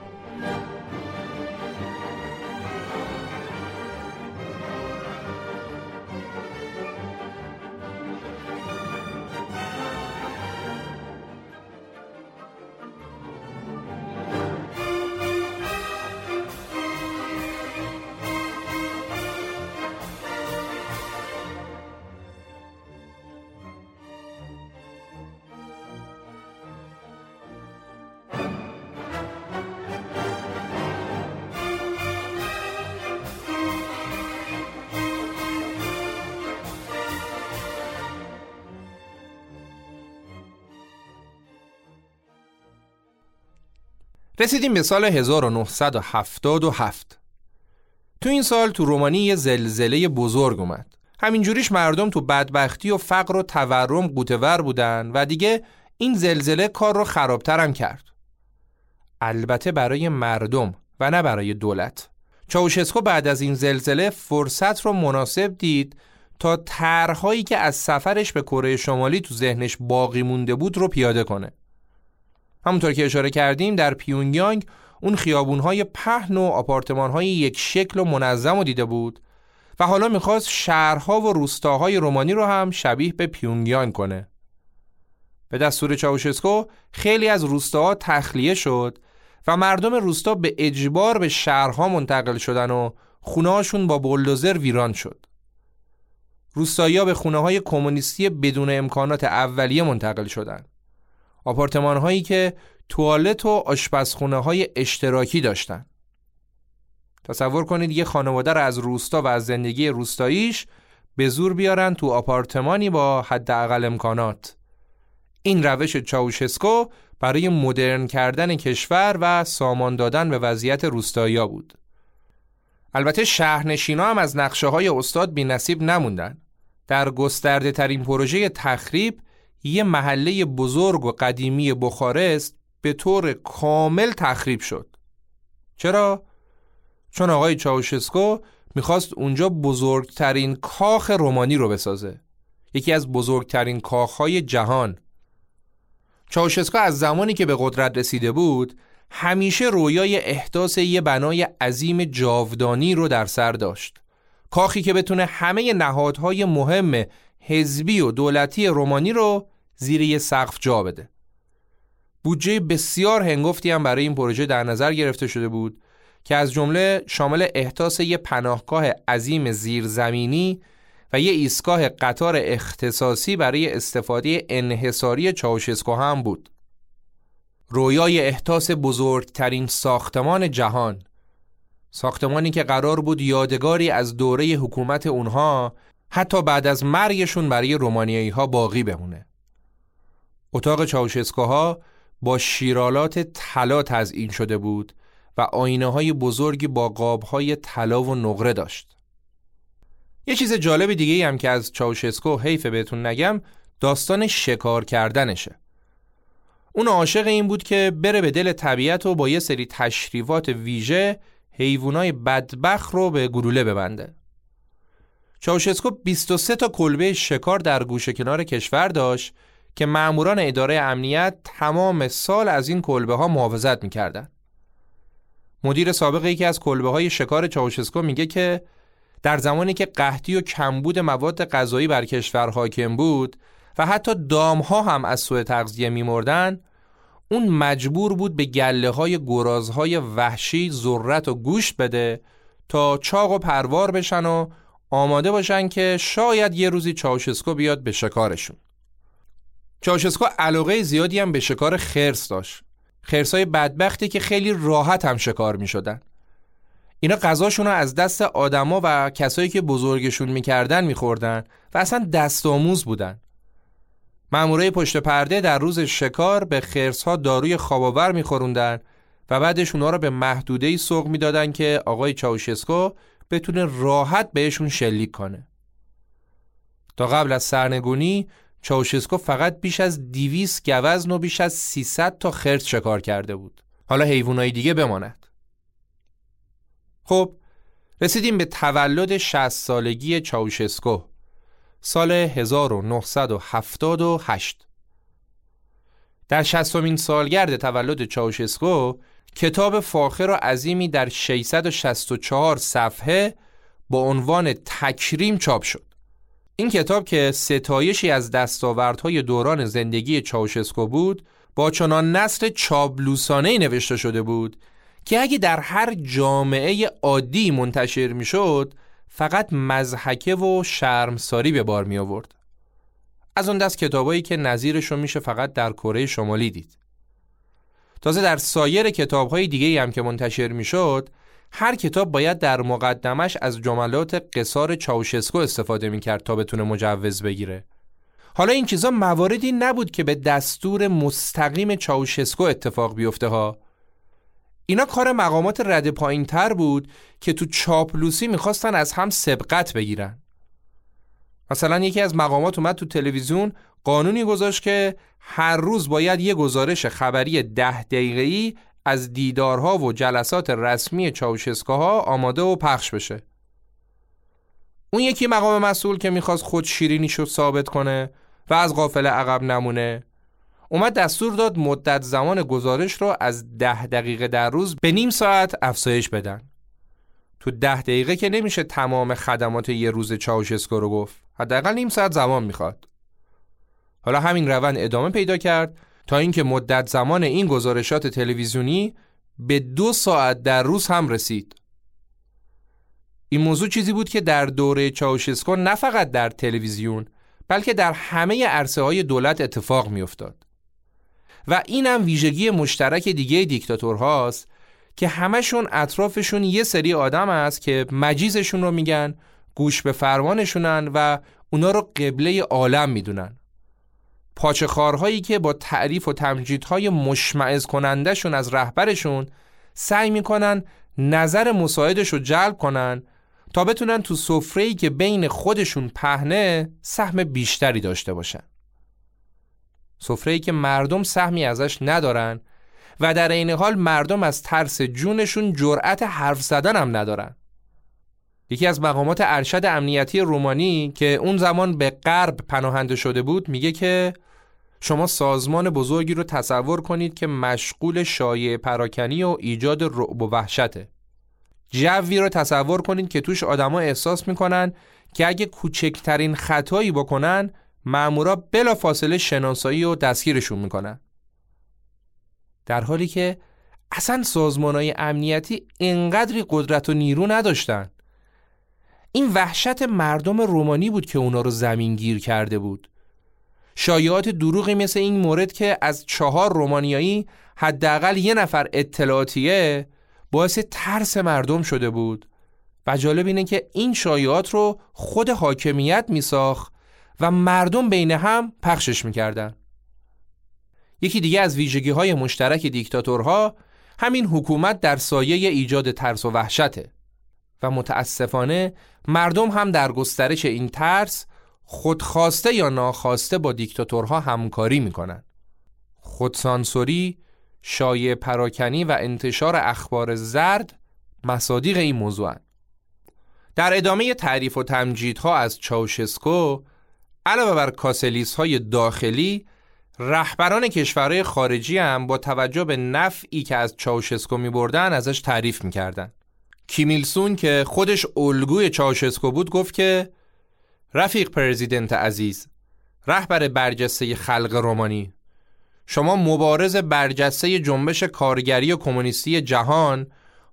رسیدیم به سال 1977 تو این سال تو رومانی یه زلزله بزرگ اومد. همینجوریش مردم تو بدبختی و فقر و تورم قوتور بودن و دیگه این زلزله کار رو خرابترم کرد. البته برای مردم و نه برای دولت. چاوشسکو بعد از این زلزله فرصت رو مناسب دید تا طرحهایی که از سفرش به کره شمالی تو ذهنش باقی مونده بود رو پیاده کنه. همونطور که اشاره کردیم در پیونگیانگ اون خیابونهای پهن و آپارتمانهای یک شکل و منظم و دیده بود و حالا می‌خواست شهرها و روستاهای رومانی رو هم شبیه به پیونگیانگ کنه به دستور چاوشسکو خیلی از روستاها تخلیه شد و مردم روستا به اجبار به شهرها منتقل شدن و خونهاشون با بلدوزر ویران شد. روستایی به خونه های کمونیستی بدون امکانات اولیه منتقل شدند. آپارتمان هایی که توالت و آشپزخونه های اشتراکی داشتند. تصور کنید یه خانواده را از روستا و از زندگی روستاییش به زور بیارن تو آپارتمانی با حداقل امکانات. این روش چاوشسکو برای مدرن کردن کشور و سامان دادن به وضعیت روستایی بود. البته شهرنشینا هم از نقشه های استاد بی نصیب نموندن. در گسترده ترین پروژه تخریب یه محله بزرگ و قدیمی بخارست به طور کامل تخریب شد. چرا؟ چون آقای چاوشسکو می‌خواست اونجا بزرگترین کاخ رومانی رو بسازه. یکی از بزرگترین کاخهای جهان چاوشسکو از زمانی که به قدرت رسیده بود همیشه رویای احداث یه بنای عظیم جاودانی رو در سر داشت کاخی که بتونه همه نهادهای مهم حزبی و دولتی رومانی رو زیر یه سقف جا بده بودجه بسیار هنگفتی هم برای این پروژه در نظر گرفته شده بود که از جمله شامل احداث یه پناهگاه عظیم زیرزمینی و یه ایستگاه قطار اختصاصی برای استفاده انحصاری چاوشسکو هم بود. رویای احتاس بزرگترین ساختمان جهان ساختمانی که قرار بود یادگاری از دوره حکومت اونها حتی بعد از مرگشون برای رومانیایی ها باقی بمونه. اتاق چاوشسکوها با شیرالات طلا تزئین شده بود و آینه های بزرگی با قاب های طلا و نقره داشت. یه چیز جالب دیگه هم که از چاوشسکو حیف بهتون نگم داستان شکار کردنشه اون عاشق این بود که بره به دل طبیعت و با یه سری تشریفات ویژه حیوانای بدبخ رو به گلوله ببنده چاوشسکو 23 تا کلبه شکار در گوشه کنار کشور داشت که ماموران اداره امنیت تمام سال از این کلبه ها محافظت می‌کردن. مدیر سابق یکی از کلبه های شکار چاوشسکو میگه که در زمانی که قحطی و کمبود مواد غذایی بر کشور حاکم بود و حتی دامها هم از سوء تغذیه میمردن اون مجبور بود به گله های گرازهای وحشی ذرت و گوشت بده تا چاق و پروار بشن و آماده باشن که شاید یه روزی چاوشسکو بیاد به شکارشون. چاوشسکو علاقه زیادی هم به شکار خرس داشت. خرسای بدبختی که خیلی راحت هم شکار می شدن. اینا غذاشون از دست آدما و کسایی که بزرگشون می‌کردن میخوردن و اصلا دست آموز بودن. مامورای پشت پرده در روز شکار به خرس ها داروی خواباور میخوروندن و بعدش اونا رو به محدوده سوق می‌دادن که آقای چاوشسکو بتونه راحت بهشون شلیک کنه. تا قبل از سرنگونی چاوشسکو فقط بیش از دیویس گوزن و بیش از 300 تا خرس شکار کرده بود. حالا حیوانای دیگه بماند. خب رسیدیم به تولد 60 سالگی چاوشسکو سال 1978 در شستمین سالگرد تولد چاوشسکو کتاب فاخر و عظیمی در 664 صفحه با عنوان تکریم چاپ شد این کتاب که ستایشی از دستاوردهای دوران زندگی چاوشسکو بود با چنان نصر چابلوسانه نوشته شده بود که اگه در هر جامعه عادی منتشر می‌شد فقط مزحکه و شرمساری به بار می آورد. از اون دست کتابایی که نظیرش رو میشه فقط در کره شمالی دید. تازه در سایر کتابهای دیگه هم که منتشر می‌شد هر کتاب باید در مقدمش از جملات قصار چاوشسکو استفاده می‌کرد تا بتونه مجوز بگیره. حالا این چیزا مواردی نبود که به دستور مستقیم چاوشسکو اتفاق بیفته ها اینا کار مقامات رد پایین تر بود که تو چاپلوسی می‌خواستن از هم سبقت بگیرن مثلا یکی از مقامات اومد تو تلویزیون قانونی گذاشت که هر روز باید یه گزارش خبری ده دقیقه‌ای از دیدارها و جلسات رسمی چاوشسکاها آماده و پخش بشه. اون یکی مقام مسئول که می‌خواست خود شیرینی شد ثابت کنه و از قافله عقب نمونه اومد دستور داد مدت زمان گزارش رو از ده دقیقه در روز به نیم ساعت افزایش بدن. تو ده دقیقه که نمیشه تمام خدمات یه روز چاوشسکو رو گفت. حداقل نیم ساعت زمان می‌خواد. حالا همین روند ادامه پیدا کرد تا اینکه مدت زمان این گزارشات تلویزیونی به دو ساعت در روز هم رسید. این موضوع چیزی بود که در دوره چاوشسکو نه فقط در تلویزیون بلکه در همه عرصه های دولت اتفاق میافتاد. و این هم ویژگی مشترک دیگه دیکتاتورهاست که همشون اطرافشون یه سری آدم است که مجیزشون رو میگن گوش به فرمانشونن و اونا رو قبله عالم می‌دونن. پاچخارهایی که با تعریف و تمجیدهای مشمعز کنندشون از رهبرشون سعی می‌کنن نظر مساعدش رو جلب کنن تا بتونن تو سفره‌ای که بین خودشون پهنه سهم بیشتری داشته باشن. سفره‌ای که مردم سهمی ازش ندارن و در این حال مردم از ترس جونشون جرأت حرف زدن هم ندارن. یکی از مقامات ارشد امنیتی رومانی که اون زمان به غرب پناهنده شده بود میگه که شما سازمان بزرگی رو تصور کنید که مشغول شایع پراکنی و ایجاد رعب و وحشته. جوی رو تصور کنید که توش آدما احساس می‌کنن که اگه کوچکترین خطایی بکنن مامورا بلا فاصله شناسایی و دستگیرشون می‌کنن. در حالی که اصلا سازمان های امنیتی انقدری قدرت و نیرو نداشتن. این وحشت مردم رومانی بود که اونا رو زمین گیر کرده بود. شایعات دروغی مثل این مورد که از چهار رومانیایی حداقل یه نفر اطلاعاتیه باعث ترس مردم شده بود و جالب اینه که این شایعات رو خود حاکمیت میساخت و مردم بین هم پخشش می‌کردن. یکی دیگه از ویژگی های مشترک دیکتاتورها همین حکومت در سایه ایجاد ترس و وحشته و متاسفانه مردم هم در گسترش این ترس خودخواسته یا ناخواسته با دیکتاتورها همکاری می‌کنن. خودسانسوری، شایع پراکنی و انتشار اخبار زرد مصادیق این موضوع در ادامه تعریف و تمجیدها از چاوشسکو علاوه بر کاسلیس های داخلی رهبران کشورهای خارجی هم با توجه به نفعی که از چاوشسکو می بردن ازش تعریف می‌کردن. کیمیلسون که خودش الگوی چاوشسکو بود گفت که رفیق پرزیدنت عزیز رهبر برجسته خلق رومانی شما مبارز برجسته جنبش کارگری و کمونیستی جهان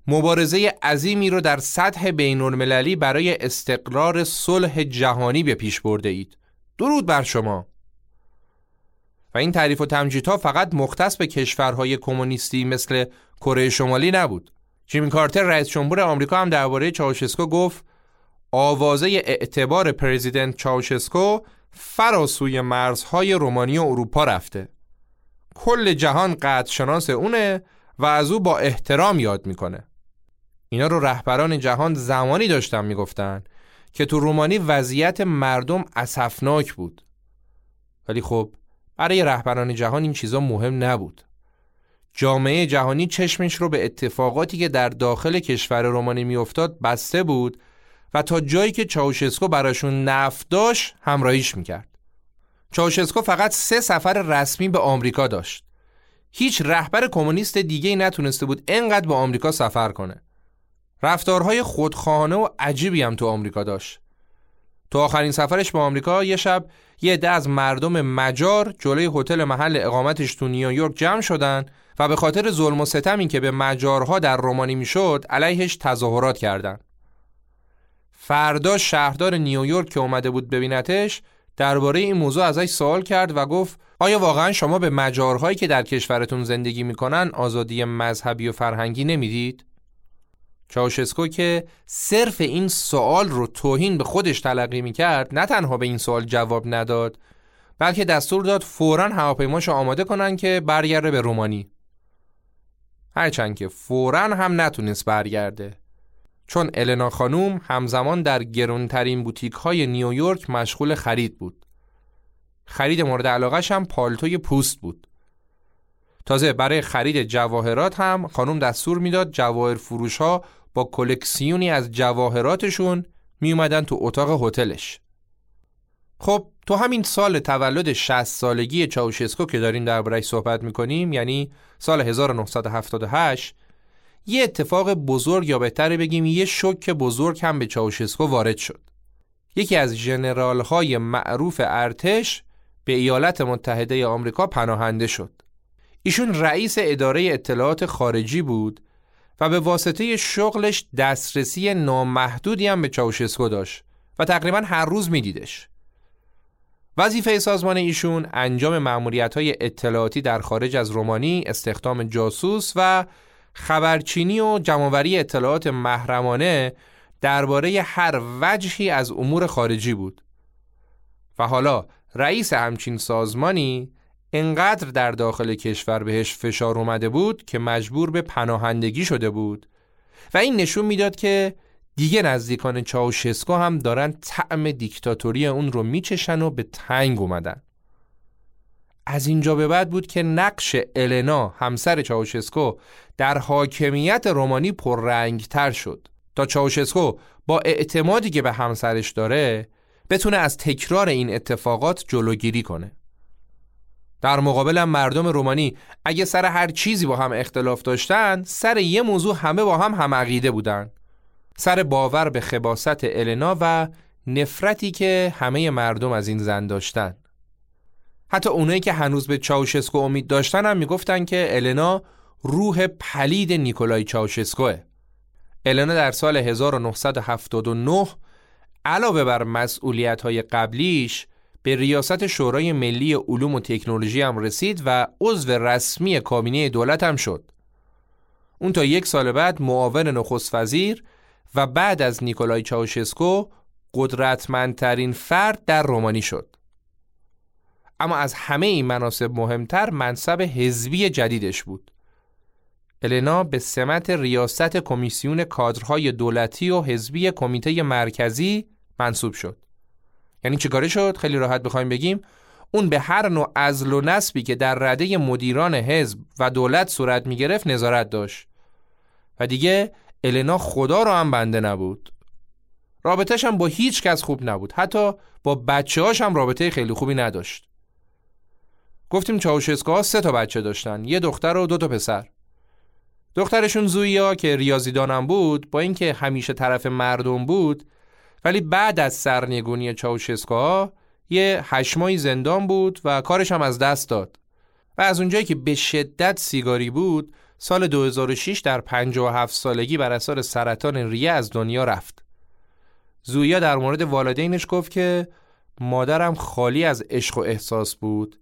مبارزه عظیمی رو در سطح بین المللی برای استقرار صلح جهانی به پیش برده اید. درود بر شما. و این تعریف و تمجیدها فقط مختص به کشورهای کمونیستی مثل کره شمالی نبود. جیمی کارتر رئیس جمهور آمریکا هم درباره چاوشسکو گفت آوازه اعتبار پرزیدنت چاوشسکو فراسوی مرزهای رومانی و اروپا رفته. کل جهان قدر شناس اونه و از او با احترام یاد می‌کنه. اینا رو رهبران جهان زمانی داشتن می‌گفتن که تو رومانی وضعیت مردم اسفناک بود. ولی خب برای رهبران جهان این چیزا مهم نبود. جامعه جهانی چشمش رو به اتفاقاتی که در داخل کشور رومانی میافتاد بسته بود و تا جایی که چاوشسکو براشون نفت داشت همراهیش می‌کرد. چاوشسکو فقط سه سفر رسمی به آمریکا داشت. هیچ رهبر کمونیست دیگه نتونسته بود انقدر به آمریکا سفر کنه. رفتارهای خودخواهانه و عجیبی هم تو آمریکا داشت. تو آخرین سفرش به آمریکا یه شب یه عده از مردم مجار جلوی هتل محل اقامتش تو نیویورک جمع شدن و به خاطر ظلم و ستمی که به مجارها در رومانی می‌شد علیهش تظاهرات کردند. فردا شهردار نیویورک که اومده بود ببینتش درباره این موضوع ازش سوال کرد و گفت آیا واقعا شما به مجارهایی که در کشورتون زندگی می‌کنن آزادی مذهبی و فرهنگی نمی‌دید؟ چاوشسکو که صرف این سوال رو توهین به خودش تلقی می‌کرد نه تنها به این سوال جواب نداد بلکه دستور داد فورا هواپیماشو آماده کنن که برگرده به رومانی. هرچند که فوراً هم نتونست برگرده. چون النا خانوم همزمان در گرونترین بوتیک های نیویورک مشغول خرید بود. خرید مورد علاقش هم پالتوی پوست بود. تازه برای خرید جواهرات هم خانم دستور می‌داد جواهر فروش ها با کلکسیونی از جواهراتشون می اومدن تو اتاق هتلش. خب تو همین سال تولد 60 سالگی چاوشسکو که داریم دربارهش صحبت می‌کنیم یعنی سال 1978 یه اتفاق بزرگ یا بهتره بگیم یه شک بزرگ هم به چاوشسکو وارد شد. یکی از جنرال های معروف ارتش به ایالات متحده آمریکا پناهنده شد. ایشون رئیس اداره اطلاعات خارجی بود و به واسطه شغلش دسترسی نامحدودی هم به چاوشسکو داشت و تقریبا هر روز میدیدش. وظیفه سازمان ایشون انجام معمولیت های اطلاعاتی در خارج از رومانی، استخدام جاسوس و خبرچینی و جمعوری اطلاعات محرمانه درباره هر وجهی از امور خارجی بود. و حالا رئیس همچین سازمانی انقدر در داخل کشور بهش فشار اومده بود که مجبور به پناهندگی شده بود. و این نشون می‌داد که دیگه نزدیکان چاوشسکو هم دارن طعم دیکتاتوری اون رو میچشن و به تنگ اومدن. از اینجا به بعد بود که نقش النا همسر چاوشسکو در حاکمیت رومانی پررنگتر شد. تا چاوشسکو با اعتمادی که به همسرش داره بتونه از تکرار این اتفاقات جلوگیری کنه. در مقابل مردم رومانی اگه سر هر چیزی با هم اختلاف داشتن سر یه موضوع همه با هم هم عقیده بودن. سر باور به خباست النا و نفرتی که همه مردم از این زن داشتن. حتی اونایی که هنوز به چاوشسکو امید داشتن هم می‌گفتن که النا روح پلید نیکولای چاوشسکوه. النا در سال 1979 علاوه بر مسئولیت های قبلیش به ریاست شورای ملی علوم و تکنولوژی هم رسید و عضو رسمی کابینه دولت هم شد. اون تا یک سال بعد معاون نخست وزیر و بعد از نیکولای چاوشسکو قدرتمندترین فرد در رومانی شد. اما از همه این مناسب مهمتر منصب حزبی جدیدش بود. النا به سمت ریاست کمیسیون کادرهای دولتی و حزبی کمیته مرکزی منصوب شد. یعنی چیکاره شد؟ خیلی راحت بخوایم بگیم. اون به هر نوع ازل و نسبی که در رده مدیران حزب و دولت صورت می گرفت نظارت داشت. و دیگه النا خدا رو هم بنده نبود. رابطهش هم با هیچ کس خوب نبود. حتی با بچه هاش هم رابطه خیلی خوبی نداشت. گفتیم چاوشسکا سه تا بچه داشتن. یه دختر و دو تا پسر. دخترشون زویا که ریاضیدانم بود با اینکه همیشه طرف مردم بود ولی بعد از سرنگونی چاوشسکا یه هشمایی زندان بود و کارش هم از دست داد. و از اونجایی که به شدت سیگاری بود سال 2006 در 57 سالگی بر اثر سرطان ریه از دنیا رفت. زویا در مورد والدینش گفت که مادرم خالی از عشق و احساس بود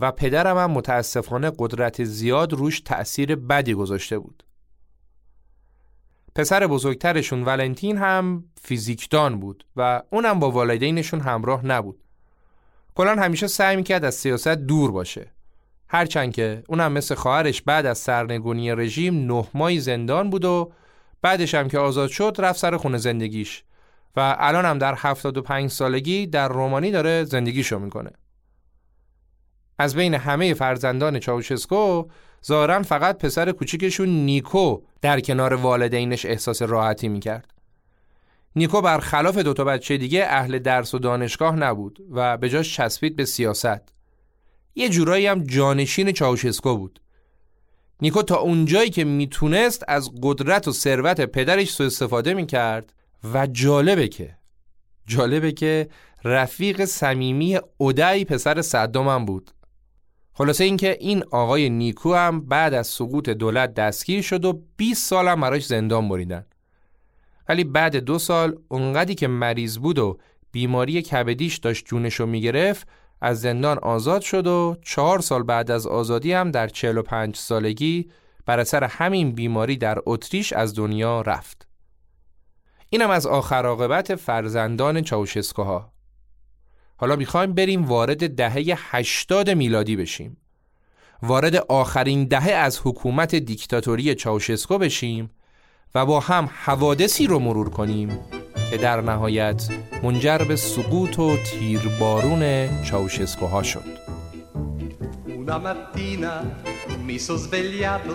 و پدرم هم متاسفانه قدرت زیاد روش تأثیر بدی گذاشته بود. پسر بزرگترشون ولنتین هم فیزیکدان بود و اونم با والدینشون همراه نبود. کلان همیشه سعی می‌کرد از سیاست دور باشه. هرچند که اونم مثل خواهرش بعد از سرنگونی رژیم نه ماهی زندان بود و بعدش هم که آزاد شد رفت سر خونه زندگیش و الان هم در 75 سالگی در رومانی داره زندگیشو می‌کنه. از بین همه فرزندان چاوشسکو ظاهرا فقط پسر کوچیکشون نیکو در کنار والدینش احساس راحتی می‌کرد. نیکو برخلاف دوتا بچه دیگه اهل درس و دانشگاه نبود و به جاش چسبید به سیاست. یه جورایی هم جانشین چاوشسکو بود. نیکو تا اونجایی که می‌تونست از قدرت و ثروت پدرش سو استفاده می‌کرد و جالبه که جالبه که رفیق صمیمی اودعی پسر صدام بود خلاصه اینکه این آقای نیکو هم بعد از سقوط دولت دستگیر شد و 20 سال هم براش زندان بریدن ولی بعد دو سال اونقدی که مریض بود و بیماری کبدیش داشت جونشو می‌گرفت از زندان آزاد شد و چهار سال بعد از آزادی هم در 45 سالگی بر اثر همین بیماری در اتریش از دنیا رفت. اینم از آخر فرزندان چاوشسکوها. حالا می‌خوایم بریم وارد دهه 80 میلادی بشیم. وارد آخرین دهه از حکومت دیکتاتوری چاوشسکو بشیم و با هم حوادثی رو مرور کنیم که در نهایت منجر به سقوط و تیربارون چاوشسکو ها شد. Una mattina mi sono svegliato,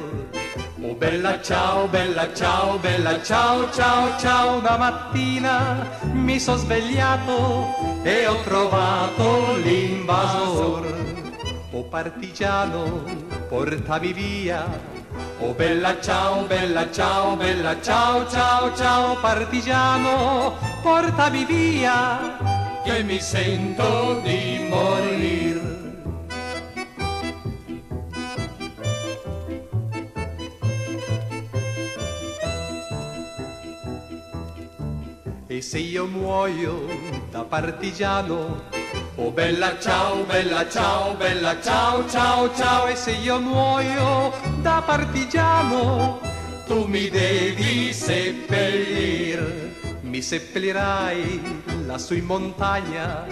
oh bella ciao, bella ciao, bella ciao, ciao, ciao. Una mattina mi sono svegliato e ho trovato l'invasor. Oh partigiano, portami via Oh bella ciao, bella ciao, bella ciao, ciao, ciao partigiano, portami via, che mi sento di morir. E se io muoio da partigiano, Oh bella ciao, bella ciao, bella ciao, ciao, ciao. E se io muoio da partigiano Tu mi devi seppellir. Mi seppellirai lassù in montagna.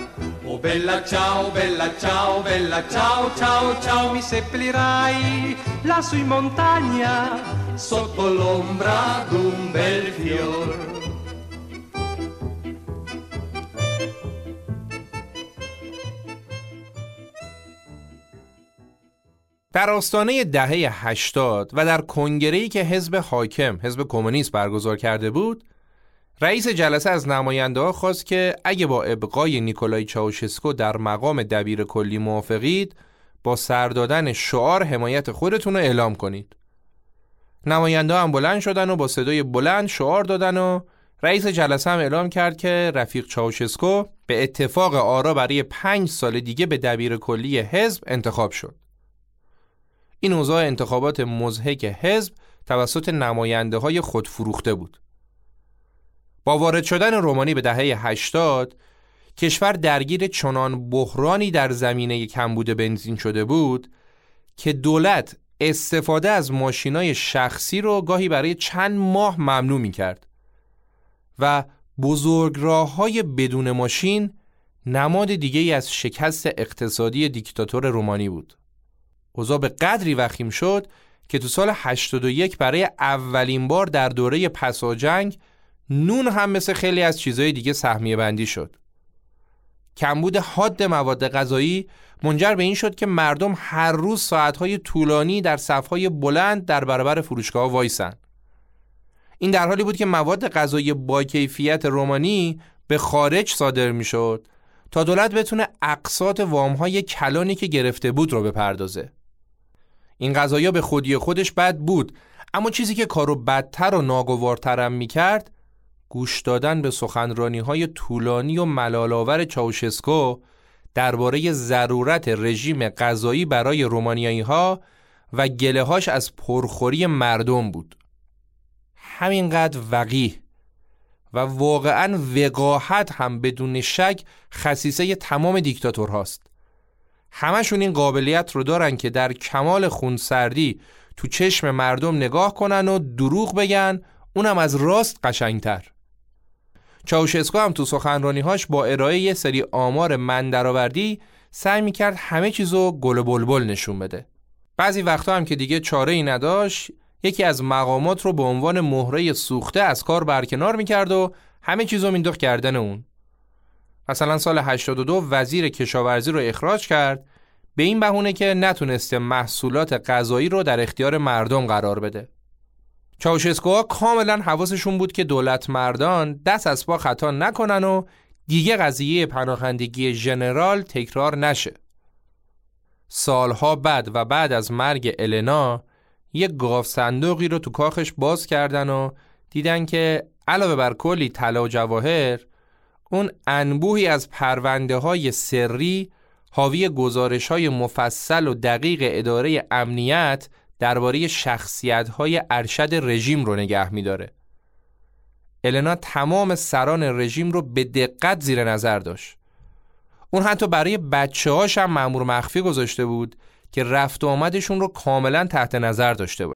Oh bella ciao, bella ciao, bella ciao, ciao, ciao. Mi seppellirai lassù in montagna Sotto l'ombra d'un bel fior در آستانه دهه 80 و در کنگره‌ای که حزب حاکم حزب کمونیست برگزار کرده بود رئیس جلسه از نماینده ها خواست که اگه با ابقای نیکولای چاوشسکو در مقام دبیر کلی موافقید با سر دادن شعار حمایت خودتون رو اعلام کنید. نماینده هم بلند شدن و با صدای بلند شعار دادن و رئیس جلسه هم اعلام کرد که رفیق چاوشسکو به اتفاق آرا برای پنج سال دیگه به دبیر کلی حزب انتخاب شد. این اوضاع انتخابات مزهک حزب توسط نماینده های خود فروخته بود. با وارد شدن رومانی به دهه 80 کشور درگیر چنان بحرانی در زمینه کمبود بنزین شده بود که دولت استفاده از ماشینای شخصی رو گاهی برای چند ماه ممنوع می کرد و بزرگ راه های بدون ماشین نماد دیگه از شکست اقتصادی دیکتاتور رومانی بود. اوضاع به قدری وخیم شد که تو سال 81 برای اولین بار در دوره پساجنگ نون هم مثل خیلی از چیزهای دیگه سهمیه بندی شد. کمبود حاد مواد غذایی منجر به این شد که مردم هر روز ساعتهای طولانی در صفهای بلند در برابر فروشگاه وایسن. این در حالی بود که مواد غذایی با کیفیت رومانی به خارج صادر می‌شد تا دولت بتونه اقساط وامهای کلانی که گرفته بود رو بپردازه. این غذایا به خودی خودش بد بود. اما چیزی که کارو بدتر و ناگوارترم می‌کرد گوش دادن به سخنرانی های طولانی و ملالاور چاوشسکو درباره ضرورت رژیم غذایی برای رومانیایی ها و گله هاش از پرخوری مردم بود. همینقدر وقیه و واقعا وقاحت هم بدون شک خصیصه تمام دیکتاتور هاست همشون این قابلیت رو دارن که در کمال خونسردی تو چشم مردم نگاه کنن و دروغ بگن اونم از راست قشنگتر. چاوشسکو هم تو سخنرانیهاش با ارائه یه سری آمار من درآوردی سعی می‌کرد همه چیزو گل بلبل نشون بده. بعضی وقتا هم که دیگه چاره ای نداشت یکی از مقامات رو به عنوان مهره سوخته از کار برکنار می‌کرد و همه چیزو مینداخت کردن اون. مثلا سال 82 وزیر کشاورزی رو اخراج کرد به این بهونه که نتونسته محصولات غذایی رو در اختیار مردم قرار بده. چاوشسکوها کاملا حواسشون بود که دولت مردان دست از پا خطا نکنن و دیگه قضیه پناهندگی ژنرال تکرار نشه. سالها بعد و بعد از مرگ النا یه گاف صندوقی رو تو کاخش باز کردن و دیدن که علاوه بر کلی طلا و جواهر اون انبوهی از پرونده های سری حاوی گزارش های مفصل و دقیق اداره امنیت درباره شخصیت های ارشد رژیم رو نگه میداره. النا تمام سران رژیم رو به دقت زیر نظر داشت. اون حتی برای بچه هاش هم مأمور مخفی گذاشته بود که رفت و آمدشون رو کاملا تحت نظر داشته بود.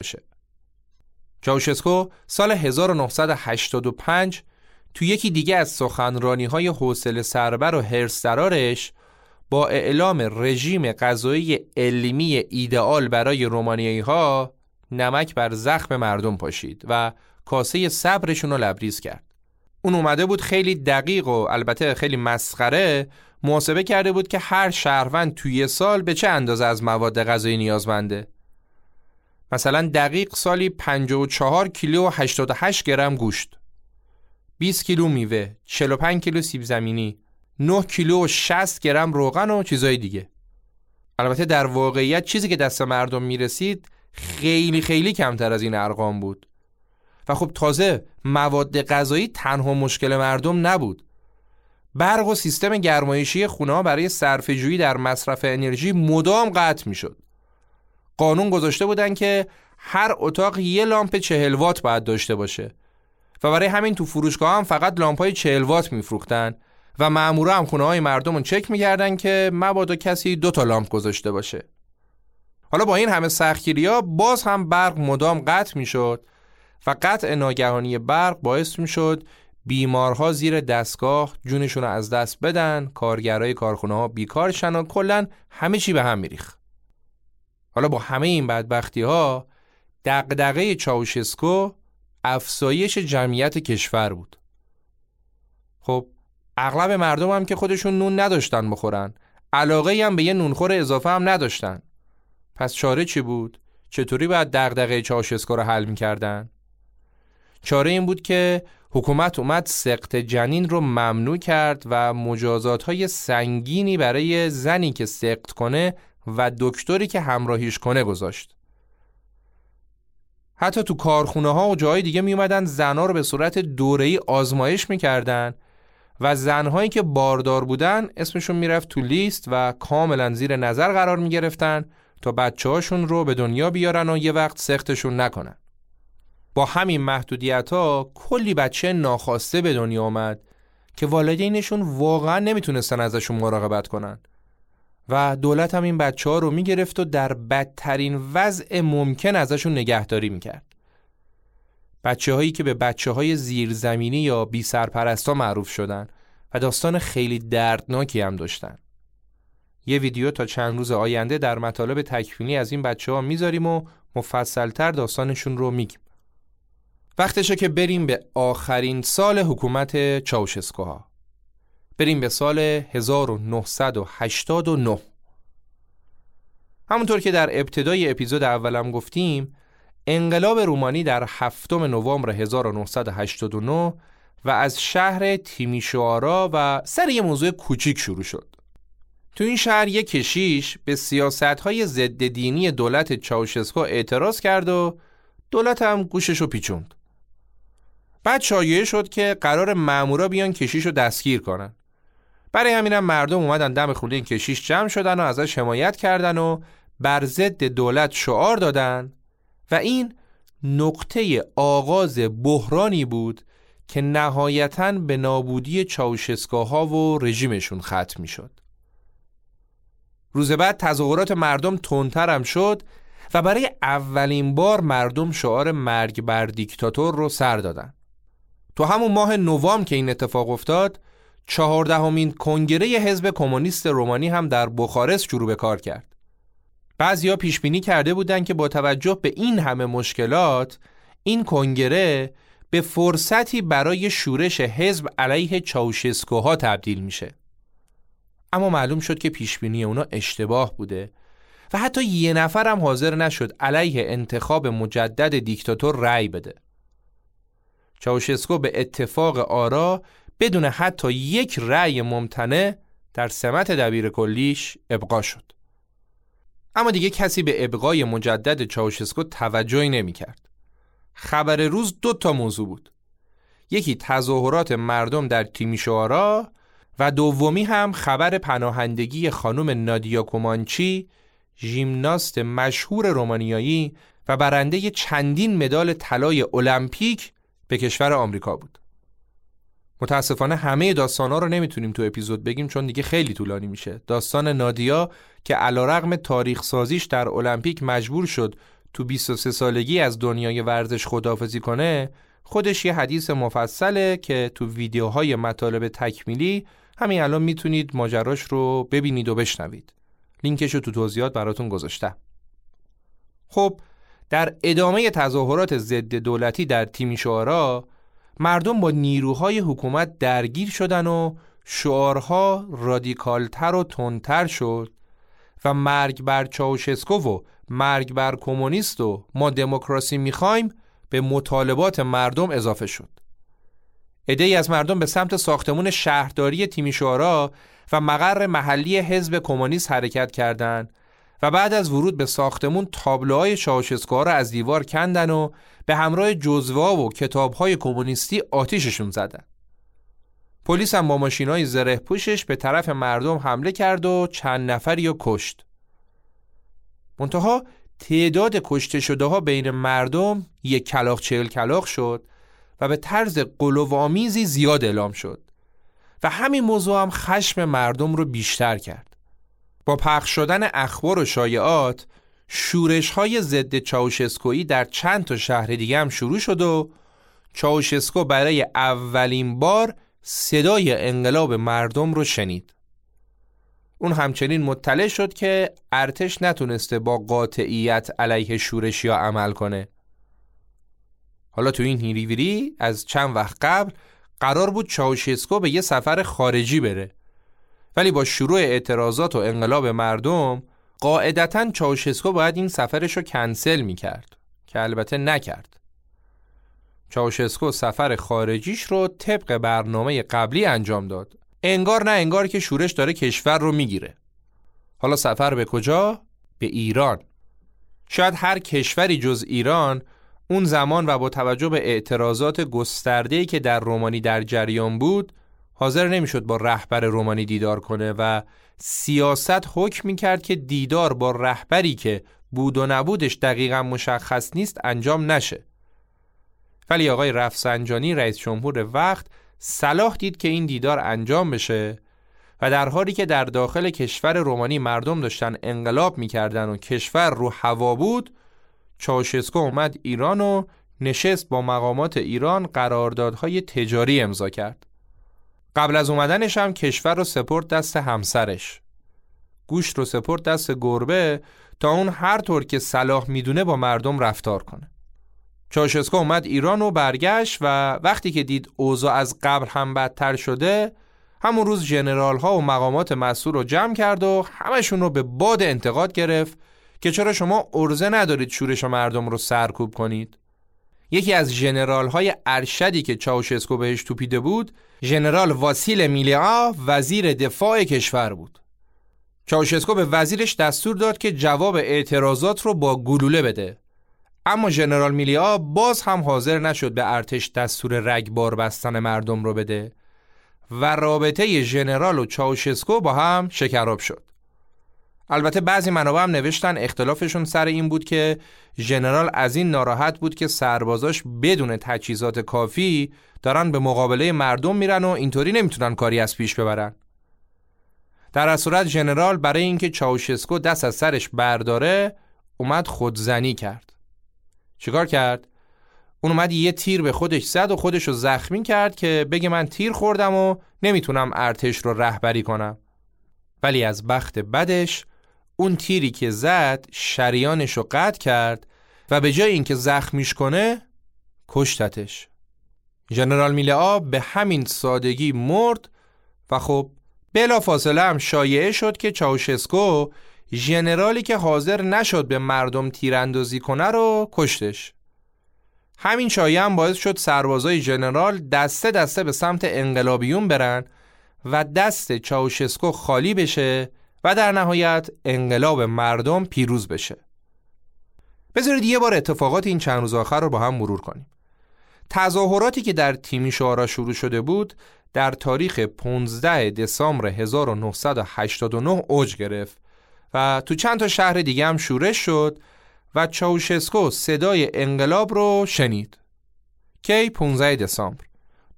بشه. چاوشسکو سال 1985 تو یکی دیگه از سخنرانی های حوصله سربر و هرسترارش با اعلام رژیم غذایی علمی ایدئال برای رومانیایی ها نمک بر زخم مردم پاشید و کاسه صبرشون رو لبریز کرد. اون اومده بود خیلی دقیق و البته خیلی مسخره محاسبه کرده بود که هر شهروند توی سال به چه اندازه از مواد غذایی نیازمنده. مثلا دقیق سالی 54 کیلو و 88 گرم گوشت. 20 کیلو میوه 45 کیلو سیب زمینی 9 کیلو و 60 گرم روغن و چیزای دیگه. البته در واقعیت چیزی که دست مردم می‌رسید خیلی خیلی کمتر از این ارقام بود. و خب تازه مواد غذایی تنها مشکل مردم نبود. برق و سیستم گرمایشی خونه برای صرفه‌جویی در مصرف انرژی مدام قطع می‌شد. قانون گذاشته بودن که هر اتاق یه لامپ چهل وات باید داشته باشه. و برای همین تو فروشگاه هم فقط لامپ های چهل وات میفروختن. و مامورا هم خونه های مردم رو چک می‌کردن که مبادا کسی دو تا لامپ گذاشته باشه. حالا با این همه سختگیری ها باز هم برق مدام قطع می‌شد و قطع ناگهانی برق باعث می‌شد بیمارها زیر دستگاه جونشون رو از دست بدن کارگرای کارخونه ها بیکار شن و کلا همه چی به هم میریخت. حالا با همه این بدبختی ها دقدقه چاوشسکو افزایش جمعیت کشور بود خب اغلب مردم هم که خودشون نون نداشتن بخورن علاقه هم به یه نونخور اضافه هم نداشتن پس چاره چی بود؟ چطوری باید دقدقه چاوشسکو رو حل می‌کردن؟ چاره این بود که حکومت اومد سقط جنین رو ممنوع کرد و مجازات های سنگینی برای زنی که سقط کنه و دکتری که همراهیش کنه گذاشت. حتی تو کارخونه ها و جای دیگه می اومدن زنها رو به صورت دوره‌ای آزمایش می‌کردن و زنهایی که باردار بودن اسمشون می‌رفت تو لیست و کاملا زیر نظر قرار می گرفتن تا بچه هاشون رو به دنیا بیارن و یه وقت سختشون نکنن. با همین محدودیت ها کلی بچه ناخواسته به دنیا آمد که والدینشون واقعا نمی‌تونستن ازشون مراقبت کنن. و دولت هم این بچه ها رو می‌گرفت و در بدترین وضع ممکن ازشون نگهداری می‌کرد. بچه هایی که به بچه های زیرزمینی یا بی سرپرستا معروف شدن و داستان خیلی دردناکی هم داشتن. یه ویدیو تا چند روز آینده در مطالب تکفینی از این بچه ها می‌ذاریم و مفصلتر داستانشون رو میگیم. وقتشه که بریم به آخرین سال حکومت چاوشسکوها. بریم به سال 1989 همونطور که در ابتدای اپیزود اولم گفتیم انقلاب رومانی در هفتم نوامبر 1989 و از شهر تیمیشوارا و سر یه موضوع کوچیک شروع شد. تو این شهر یک کشیش به سیاست های ضد دینی دولت چاوشسکو اعتراض کرد و دولت هم گوشش رو پیچوند. بعد شایعه شد که قرار مامورا بیان کشیش رو دستگیر کنن. برای همینم مردم اومدن دم خونه این کشیش جمع شدن و ازش حمایت کردن و بر ضد دولت شعار دادن و این نقطه آغاز بحرانی بود که نهایتا به نابودی چاوشسکاها و رژیمشون ختم می شد. روز بعد تظاهرات مردم تندتر هم شد و برای اولین بار مردم شعار مرگ بر دیکتاتور رو سر دادن. تو همون ماه نوامبر که این اتفاق افتاد چهاردهمین کنگره حزب کمونیست رومانی هم در بخارست شروع به کار کرد. بعضیا پیش بینی کرده بودند که با توجه به این همه مشکلات این کنگره به فرصتی برای شورش حزب علیه چاوشسکوها تبدیل میشه اما معلوم شد که پیشبینی اونا اشتباه بوده و حتی یه نفر هم حاضر نشد علیه انتخاب مجدد دیکتاتور رأی بده چاوشسکو به اتفاق آرا بدون حتی یک رأی ممتنع در سمت دبیر کلیش ابقا شد اما دیگه کسی به ابقای مجدد چاوشسکو توجهی نمی کرد. خبر روز دو تا موضوع بود یکی تظاهرات مردم در تیمیشوارا و دومی هم خبر پناهندگی خانم نادیا کومانچی ژیمناست مشهور رومانیایی و برنده چندین مدال طلای المپیک به کشور آمریکا بود. متاسفانه همه داستانا رو نمی‌تونیم تو اپیزود بگیم چون دیگه خیلی طولانی میشه. داستان نادیا که علیرغم تاریخ سازیش در المپیک مجبور شد تو 23 سالگی از دنیای ورزش خداحافظی کنه خودش یه حدیث مفصله که تو ویدیوهای مطالب تکمیلی همین الان می‌تونید ماجراش رو ببینید و بشنوید. لینکش رو تو توضیحات براتون گذاشتم. خب در ادامه تظاهرات ضد دولتی در تیم شعارا مردم با نیروهای حکومت درگیر شدن و شعارها رادیکالتر و تندتر شد و مرگ بر چاوشسکو و مرگ بر کمونیست و ما دموکراسی می‌خوایم به مطالبات مردم اضافه شد. ای از مردم به سمت ساختمون شهرداری تیمیشوارا و مقر محلی حزب کمونیست حرکت کردند و بعد از ورود به ساختمون تابلوهای چاوشسکوها را از دیوار کندن و به همراه جزوه و کتابهای کمونیستی آتیششون زدن. پلیس هم با ماشینای زره پوشش به طرف مردم حمله کرد و چند نفری رو کشت. منتها تعداد کشته شده ها بین مردم یک کلاق چهل کلاق شد و به طرز قلوآمیزی زیاد اعلام شد و همین موضوع هم خشم مردم رو بیشتر کرد. با پخش شدن اخبار و شایعات شورش های ضد چاوشسکویی در چند تا شهر دیگه هم شروع شد و چاوشسکو برای اولین بار صدای انقلاب مردم رو شنید. اون همچنین مطلع شد که ارتش نتونسته با قاطعیت علیه شورشی ها عمل کنه. حالا تو این هیریویری از چند وقت قبل قرار بود چاوشسکو به یه سفر خارجی بره ولی با شروع اعتراضات و انقلاب مردم قاعدتا چاوشسکو باید این سفرش رو کنسل می کرد که البته نکرد. چاوشسکو سفر خارجیش رو طبق برنامه قبلی انجام داد. انگار نه انگار که شورش داره کشور رو می‌گیره. حالا سفر به کجا؟ به ایران. شاید هر کشوری جز ایران اون زمان و با توجه به اعتراضات گسترده‌ای که در رومانی در جریان بود حاضر نمی‌شد با رهبر رومانی دیدار کنه و سیاست حکم می‌کرد که دیدار با رهبری که بود و نبودش دقیقا مشخص نیست انجام نشه ولی آقای رفسنجانی رئیس جمهور وقت صلاح دید که این دیدار انجام بشه و در حالی که در داخل کشور رومانی مردم داشتن انقلاب می‌کردن و کشور رو هوا بود چاوشسکو اومد ایران و نشست با مقامات ایران قراردادهای تجاری امضا کرد. قبل از اومدنش هم کشور رو سپرد دست همسرش. گوشت رو سپرد دست گربه تا اون هر طور که صلاح می‌دونه با مردم رفتار کنه. چاوشسکو اومد ایران و برگشت و وقتی که دید اوضاع از قبل هم بدتر شده همون روز جنرال ها و مقامات مسئول رو جمع کرد و همشون رو به باد انتقاد گرفت که چرا شما ارزه ندارید شورش مردم رو سرکوب کنید یکی از ژنرال های ارشدی که چاوشسکو بهش توپیده بود ژنرال واسیل میلیا وزیر دفاع کشور بود. چاوشسکو به وزیرش دستور داد که جواب اعتراضات رو با گلوله بده. اما ژنرال میلیا باز هم حاضر نشد به ارتش دستور رگبار بستن مردم رو بده و رابطه ژنرال و چاوشسکو با هم شکراب شد. البته بعضی منابع هم نوشتن اختلافشون سر این بود که ژنرال از این ناراحت بود که سربازاش بدون تجهیزات کافی دارن به مقابله مردم میرن و اینطوری نمی‌تونن کاری از پیش ببرن. در صورت ژنرال برای اینکه چاوشسکو دست از سرش برداره اومد خودزنی کرد. چیکار کرد؟ اون اومد یه تیر به خودش زد و خودش رو زخمی کرد که بگه من تیر خوردم و نمی‌تونم ارتش رو رهبری کنم. ولی از بخت بدش اون تیری که زد شریانش رو قطع کرد و به جای اینکه زخمیش کنه کشتتش. ژنرال میلعا به همین سادگی مرد و خب بلا فاصله هم شایعه شد که چاوشسکو ژنرالی که حاضر نشد به مردم تیراندازی کنه رو کشتش. همین شایعه هم باعث شد سربازای ژنرال دسته دسته به سمت انقلابیون برن و دست چاوشسکو خالی بشه و در نهایت انقلاب مردم پیروز بشه. بذارید یه بار اتفاقات این چند روز آخر رو با هم مرور کنیم. تظاهراتی که در تیمیشوارا شروع شده بود در تاریخ 15 دسامبر 1989 اوج گرفت و تو چند تا شهر دیگه هم شورش شد و چاوشسکو صدای انقلاب رو شنید. کی؟ 15 دسامبر.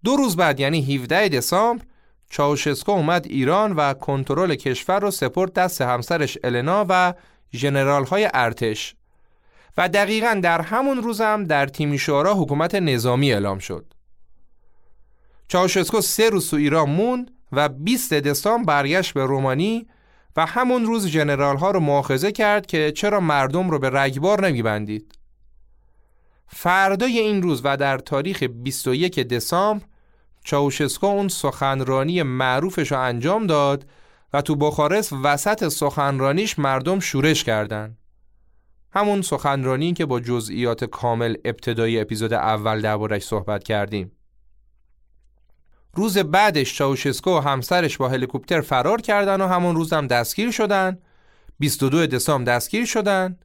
دو روز بعد یعنی 17 دسامبر چاوشسکو اومد ایران و کنترل کشور رو سپرد دست همسرش النا و ژنرال های ارتش و دقیقا در همون روز هم در تیمیشوارا حکومت نظامی اعلام شد چاوشسکو سه روز تو ایران موند و 20 دسامبر برگشت به رومانی و همون روز جنرال ها رو مؤاخذه کرد که چرا مردم رو به رگبار نمیبندید. فردای این روز و در تاریخ 21 دسامبر چاوشسکو اون سخنرانی معروفش رو انجام داد و تو بخارست وسط سخنرانیش مردم شورش کردند. همون سخنرانی که با جزئیات کامل ابتدای اپیزود اول دربارش صحبت کردیم. روز بعدش چاوشسکو و همسرش با هلیکوپتر فرار کردن و همون روز هم دستگیر شدن 22 دسامبر دستگیر شدن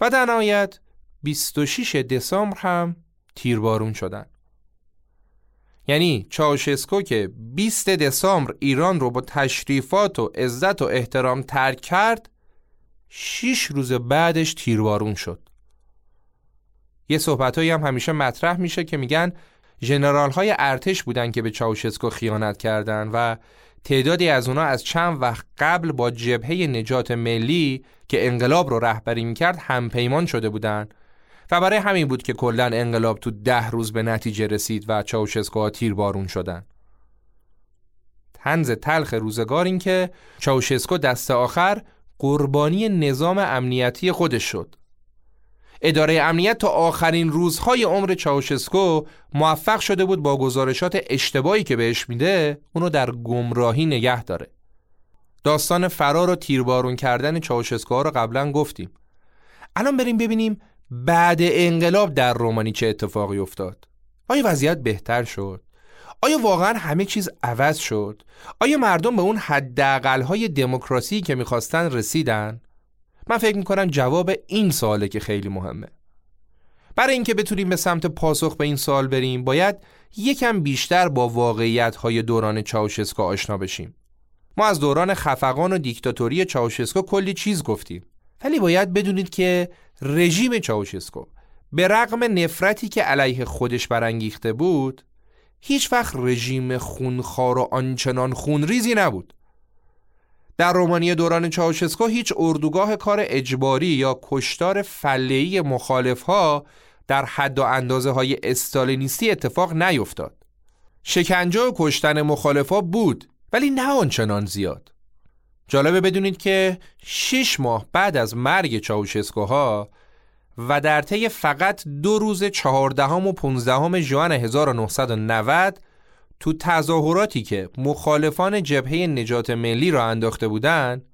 و در نهایت 26 دسامبر هم تیربارون شدن یعنی چاوشسکو که 20 دسامبر ایران رو با تشریفات و عزت و احترام ترک کرد 6 روز بعدش تیربارون شد. یه صحبتهایی هم همیشه مطرح میشه که میگن ژنرال های ارتش بودند که به چاوشسکو خیانت کردند و تعدادی از اونا از چند وقت قبل با جبهه نجات ملی که انقلاب رو رهبری می‌کرد همپیمان شده بودند و برای همین بود که کلا انقلاب تو ده روز به نتیجه رسید و چاوشسکو تیر بارون شدن. تنز تلخ روزگار این که چاوشسکو دست آخر قربانی نظام امنیتی خودش شد. اداره امنیت تا آخرین روزهای عمر چاوشسکو موفق شده بود با گزارشات اشتباهی که بهش میده اونو در گمراهی نگه داره. داستان فرار و تیربارون کردن چاوشسکو رو قبلا گفتیم. الان بریم ببینیم بعد انقلاب در رومانی چه اتفاقی افتاد؟ آیا وضعیت بهتر شد؟ آیا واقعا همه چیز عوض شد؟ آیا مردم به اون حداقل‌های دموکراسی که می‌خواستن رسیدن؟ من فکر می‌کنم جواب این سواله که خیلی مهمه. برای اینکه بتونیم به سمت پاسخ به این سوال بریم باید یکم بیشتر با واقعیت های دوران چاوشسکو آشنا بشیم. ما از دوران خفقان و دیکتاتوری چاوشسکو کلی چیز گفتیم ولی باید بدونید که رژیم چاوشسکو به رغم نفرتی که علیه خودش برانگیخته بود هیچ وقت رژیم خونخوار و آنچنان خونریزی نبود در رومانی دوران چاوشسکو هیچ اردوگاه کار اجباری یا کشتار فلهی مخالف ها در حد و اندازه های استالینیستی اتفاق نیفتاد. شکنجه و کشتن مخالفا بود ولی نه آنچنان زیاد. جالبه بدونید که شش ماه بعد از مرگ چاوشسکوها و در طی فقط دو روز چهاردهم و پونزدهم ژوئن 1990 تو تظاهراتی که مخالفان جبهه نجات ملی را انداخته بودند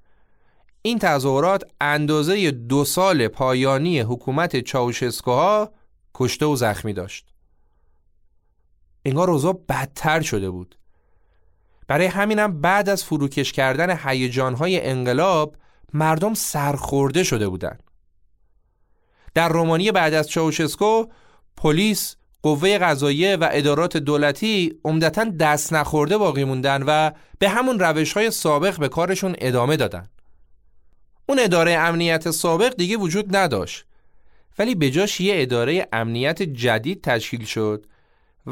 این تظاهرات اندازه دو سال پایانی حکومت چاوشسکوها کشته و زخمی داشت. انگار اوضاع بدتر شده بود. برای همینم بعد از فروکش کردن هیجانهای انقلاب مردم سرخورده شده بودند در رومانی بعد از چاوشسکو پلیس قوه قضاییه و ادارات دولتی عمدتا دست نخورده باقی موندن و به همون روش های سابق به کارشون ادامه دادن. اون اداره امنیت سابق دیگه وجود نداشت. ولی به جاش یه اداره امنیت جدید تشکیل شد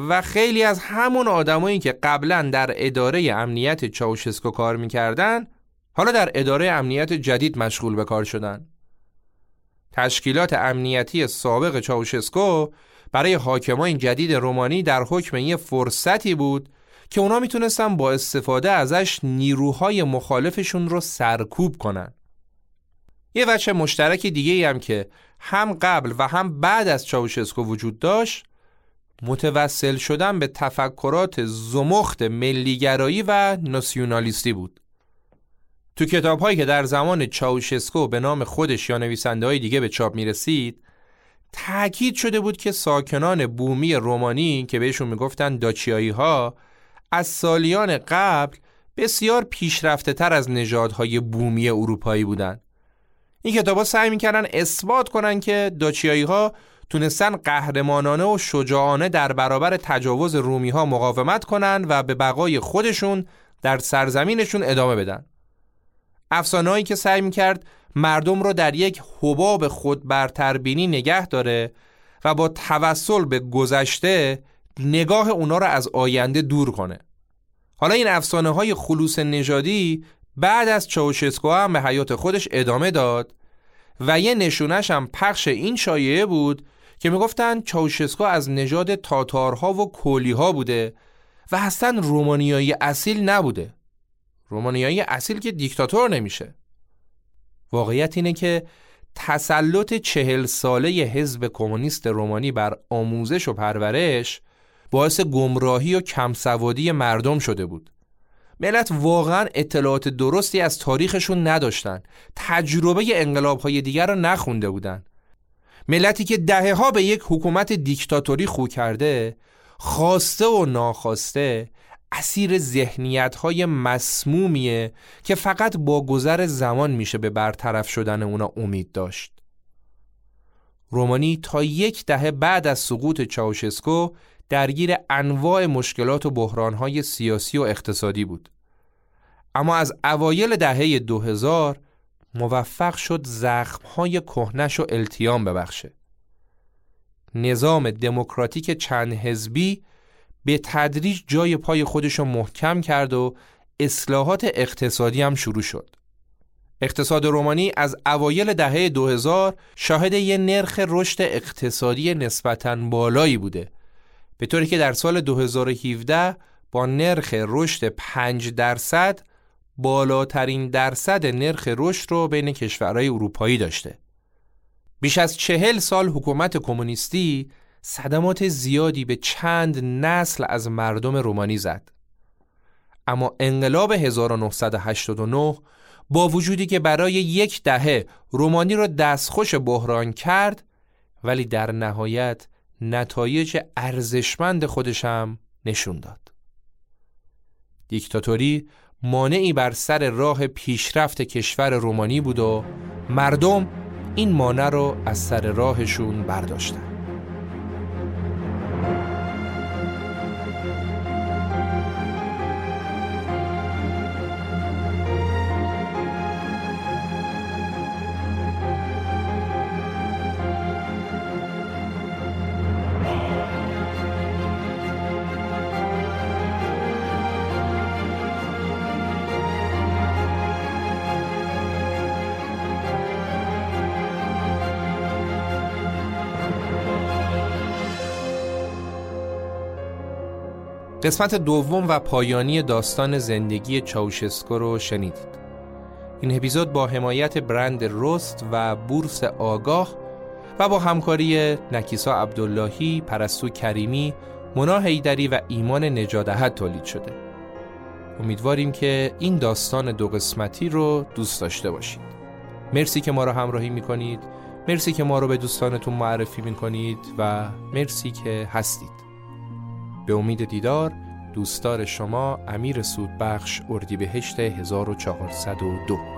و خیلی از همون آدمایی که قبلا در اداره امنیت چاوشسکو کار می‌کردن حالا در اداره امنیت جدید مشغول به کار شدن. تشکیلات امنیتی سابق چاوشسکو برای حاکمای جدید رومانی در حکم یه فرصتی بود که اونا می‌تونستن با استفاده ازش نیروهای مخالفشون رو سرکوب کنن. یه وجه مشترک دیگه هم که هم قبل و هم بعد از چاوشسکو وجود داشت متوسل شدن به تفکرات زمخت ملیگرایی و ناسیونالیستی بود. تو کتاب هایی که در زمان چاوشسکو به نام خودش یا نویسنده های دیگه به چاپ می رسید تأکید شده بود که ساکنان بومی رومانی که بهشون می‌گفتن داچیایی ها از سالیان قبل بسیار پیشرفته تر از نژادهای بومی اروپایی بودند. این کتابا سعی می‌کردن اثبات کنن که داچیایی ها تونستن قهرمانانه و شجاعانه در برابر تجاوز رومی ها مقاومت کنند و به بقای خودشون در سرزمینشون ادامه بدن. افسانه‌ای که سعی می‌کرد مردم رو در یک حباب خود برتربینی نگه داره و با توسل به گذشته نگاه اونا رو از آینده دور کنه. حالا این افسانه های خلوص نژادی بعد از چاوشسکو هم به حیات خودش ادامه داد و یه نشونش هم پخش این شایعه بود که می‌گفتن چاوشسکو از نژاد تاتارها و کولیها بوده و اصلا رومانیایی اصیل نبوده. رومانیایی اصیل که دیکتاتور نمیشه. واقعیت اینه که تسلط چهل ساله حزب کمونیست رومانی بر آموزش و پرورش باعث گمراهی و کمسوادی مردم شده بود. ملت واقعا اطلاعات درستی از تاریخشون نداشتن. تجربه انقلاب های دیگر را نخونده بودن. ملتی که دهه ها به یک حکومت دیکتاتوری خو کرده خواسته و ناخواسته اسیر ذهنیت های مسمومیه که فقط با گذر زمان میشه به برطرف شدن اونا امید داشت. رومانی تا یک دهه بعد از سقوط چاوشسکو درگیر انواع مشکلات و بحرانهای سیاسی و اقتصادی بود. اما از اوایل دهه 2000 موفق شد زخمهای کهنش و التیام ببخشه. نظام دموکراتیک چند حزبی به تدریج جای پای خودش رو محکم کرد و اصلاحات اقتصادی هم شروع شد. اقتصاد رومانی از اوایل دهه 2000 شاهد یه نرخ رشد اقتصادی نسبتاً بالایی بوده به طوری که در سال 2017 با نرخ رشد 5 درصد بالاترین درصد نرخ رشد رو بین کشورهای اروپایی داشته. بیش از چهل سال حکومت کمونیستی صدمات زیادی به چند نسل از مردم رومانی زد. اما انقلاب 1989 با وجودی که برای یک دهه رومانی را دستخوش بحران کرد ولی در نهایت نتایج ارزشمند خودشم نشون داد. دیکتاتوری مانعی بر سر راه پیشرفت کشور رومانی بود و مردم این مانع رو از سر راهشون برداشتن. قسمت دوم و پایانی داستان زندگی چاوشسکو رو شنیدید. این اپیزود با حمایت برند رست و بورس آگاه و با همکاری نکیسا عبداللهی، پرستو کریمی، منا حیدری و ایمان نجادهت تولید شده. امیدواریم که این داستان دو قسمتی رو دوست داشته باشید. مرسی که ما رو همراهی می‌کنید. مرسی که ما رو به دوستانتون معرفی می‌کنید و مرسی که هستید. به امید دیدار دوستدار شما امیر سودبخش اردیبهشت 1402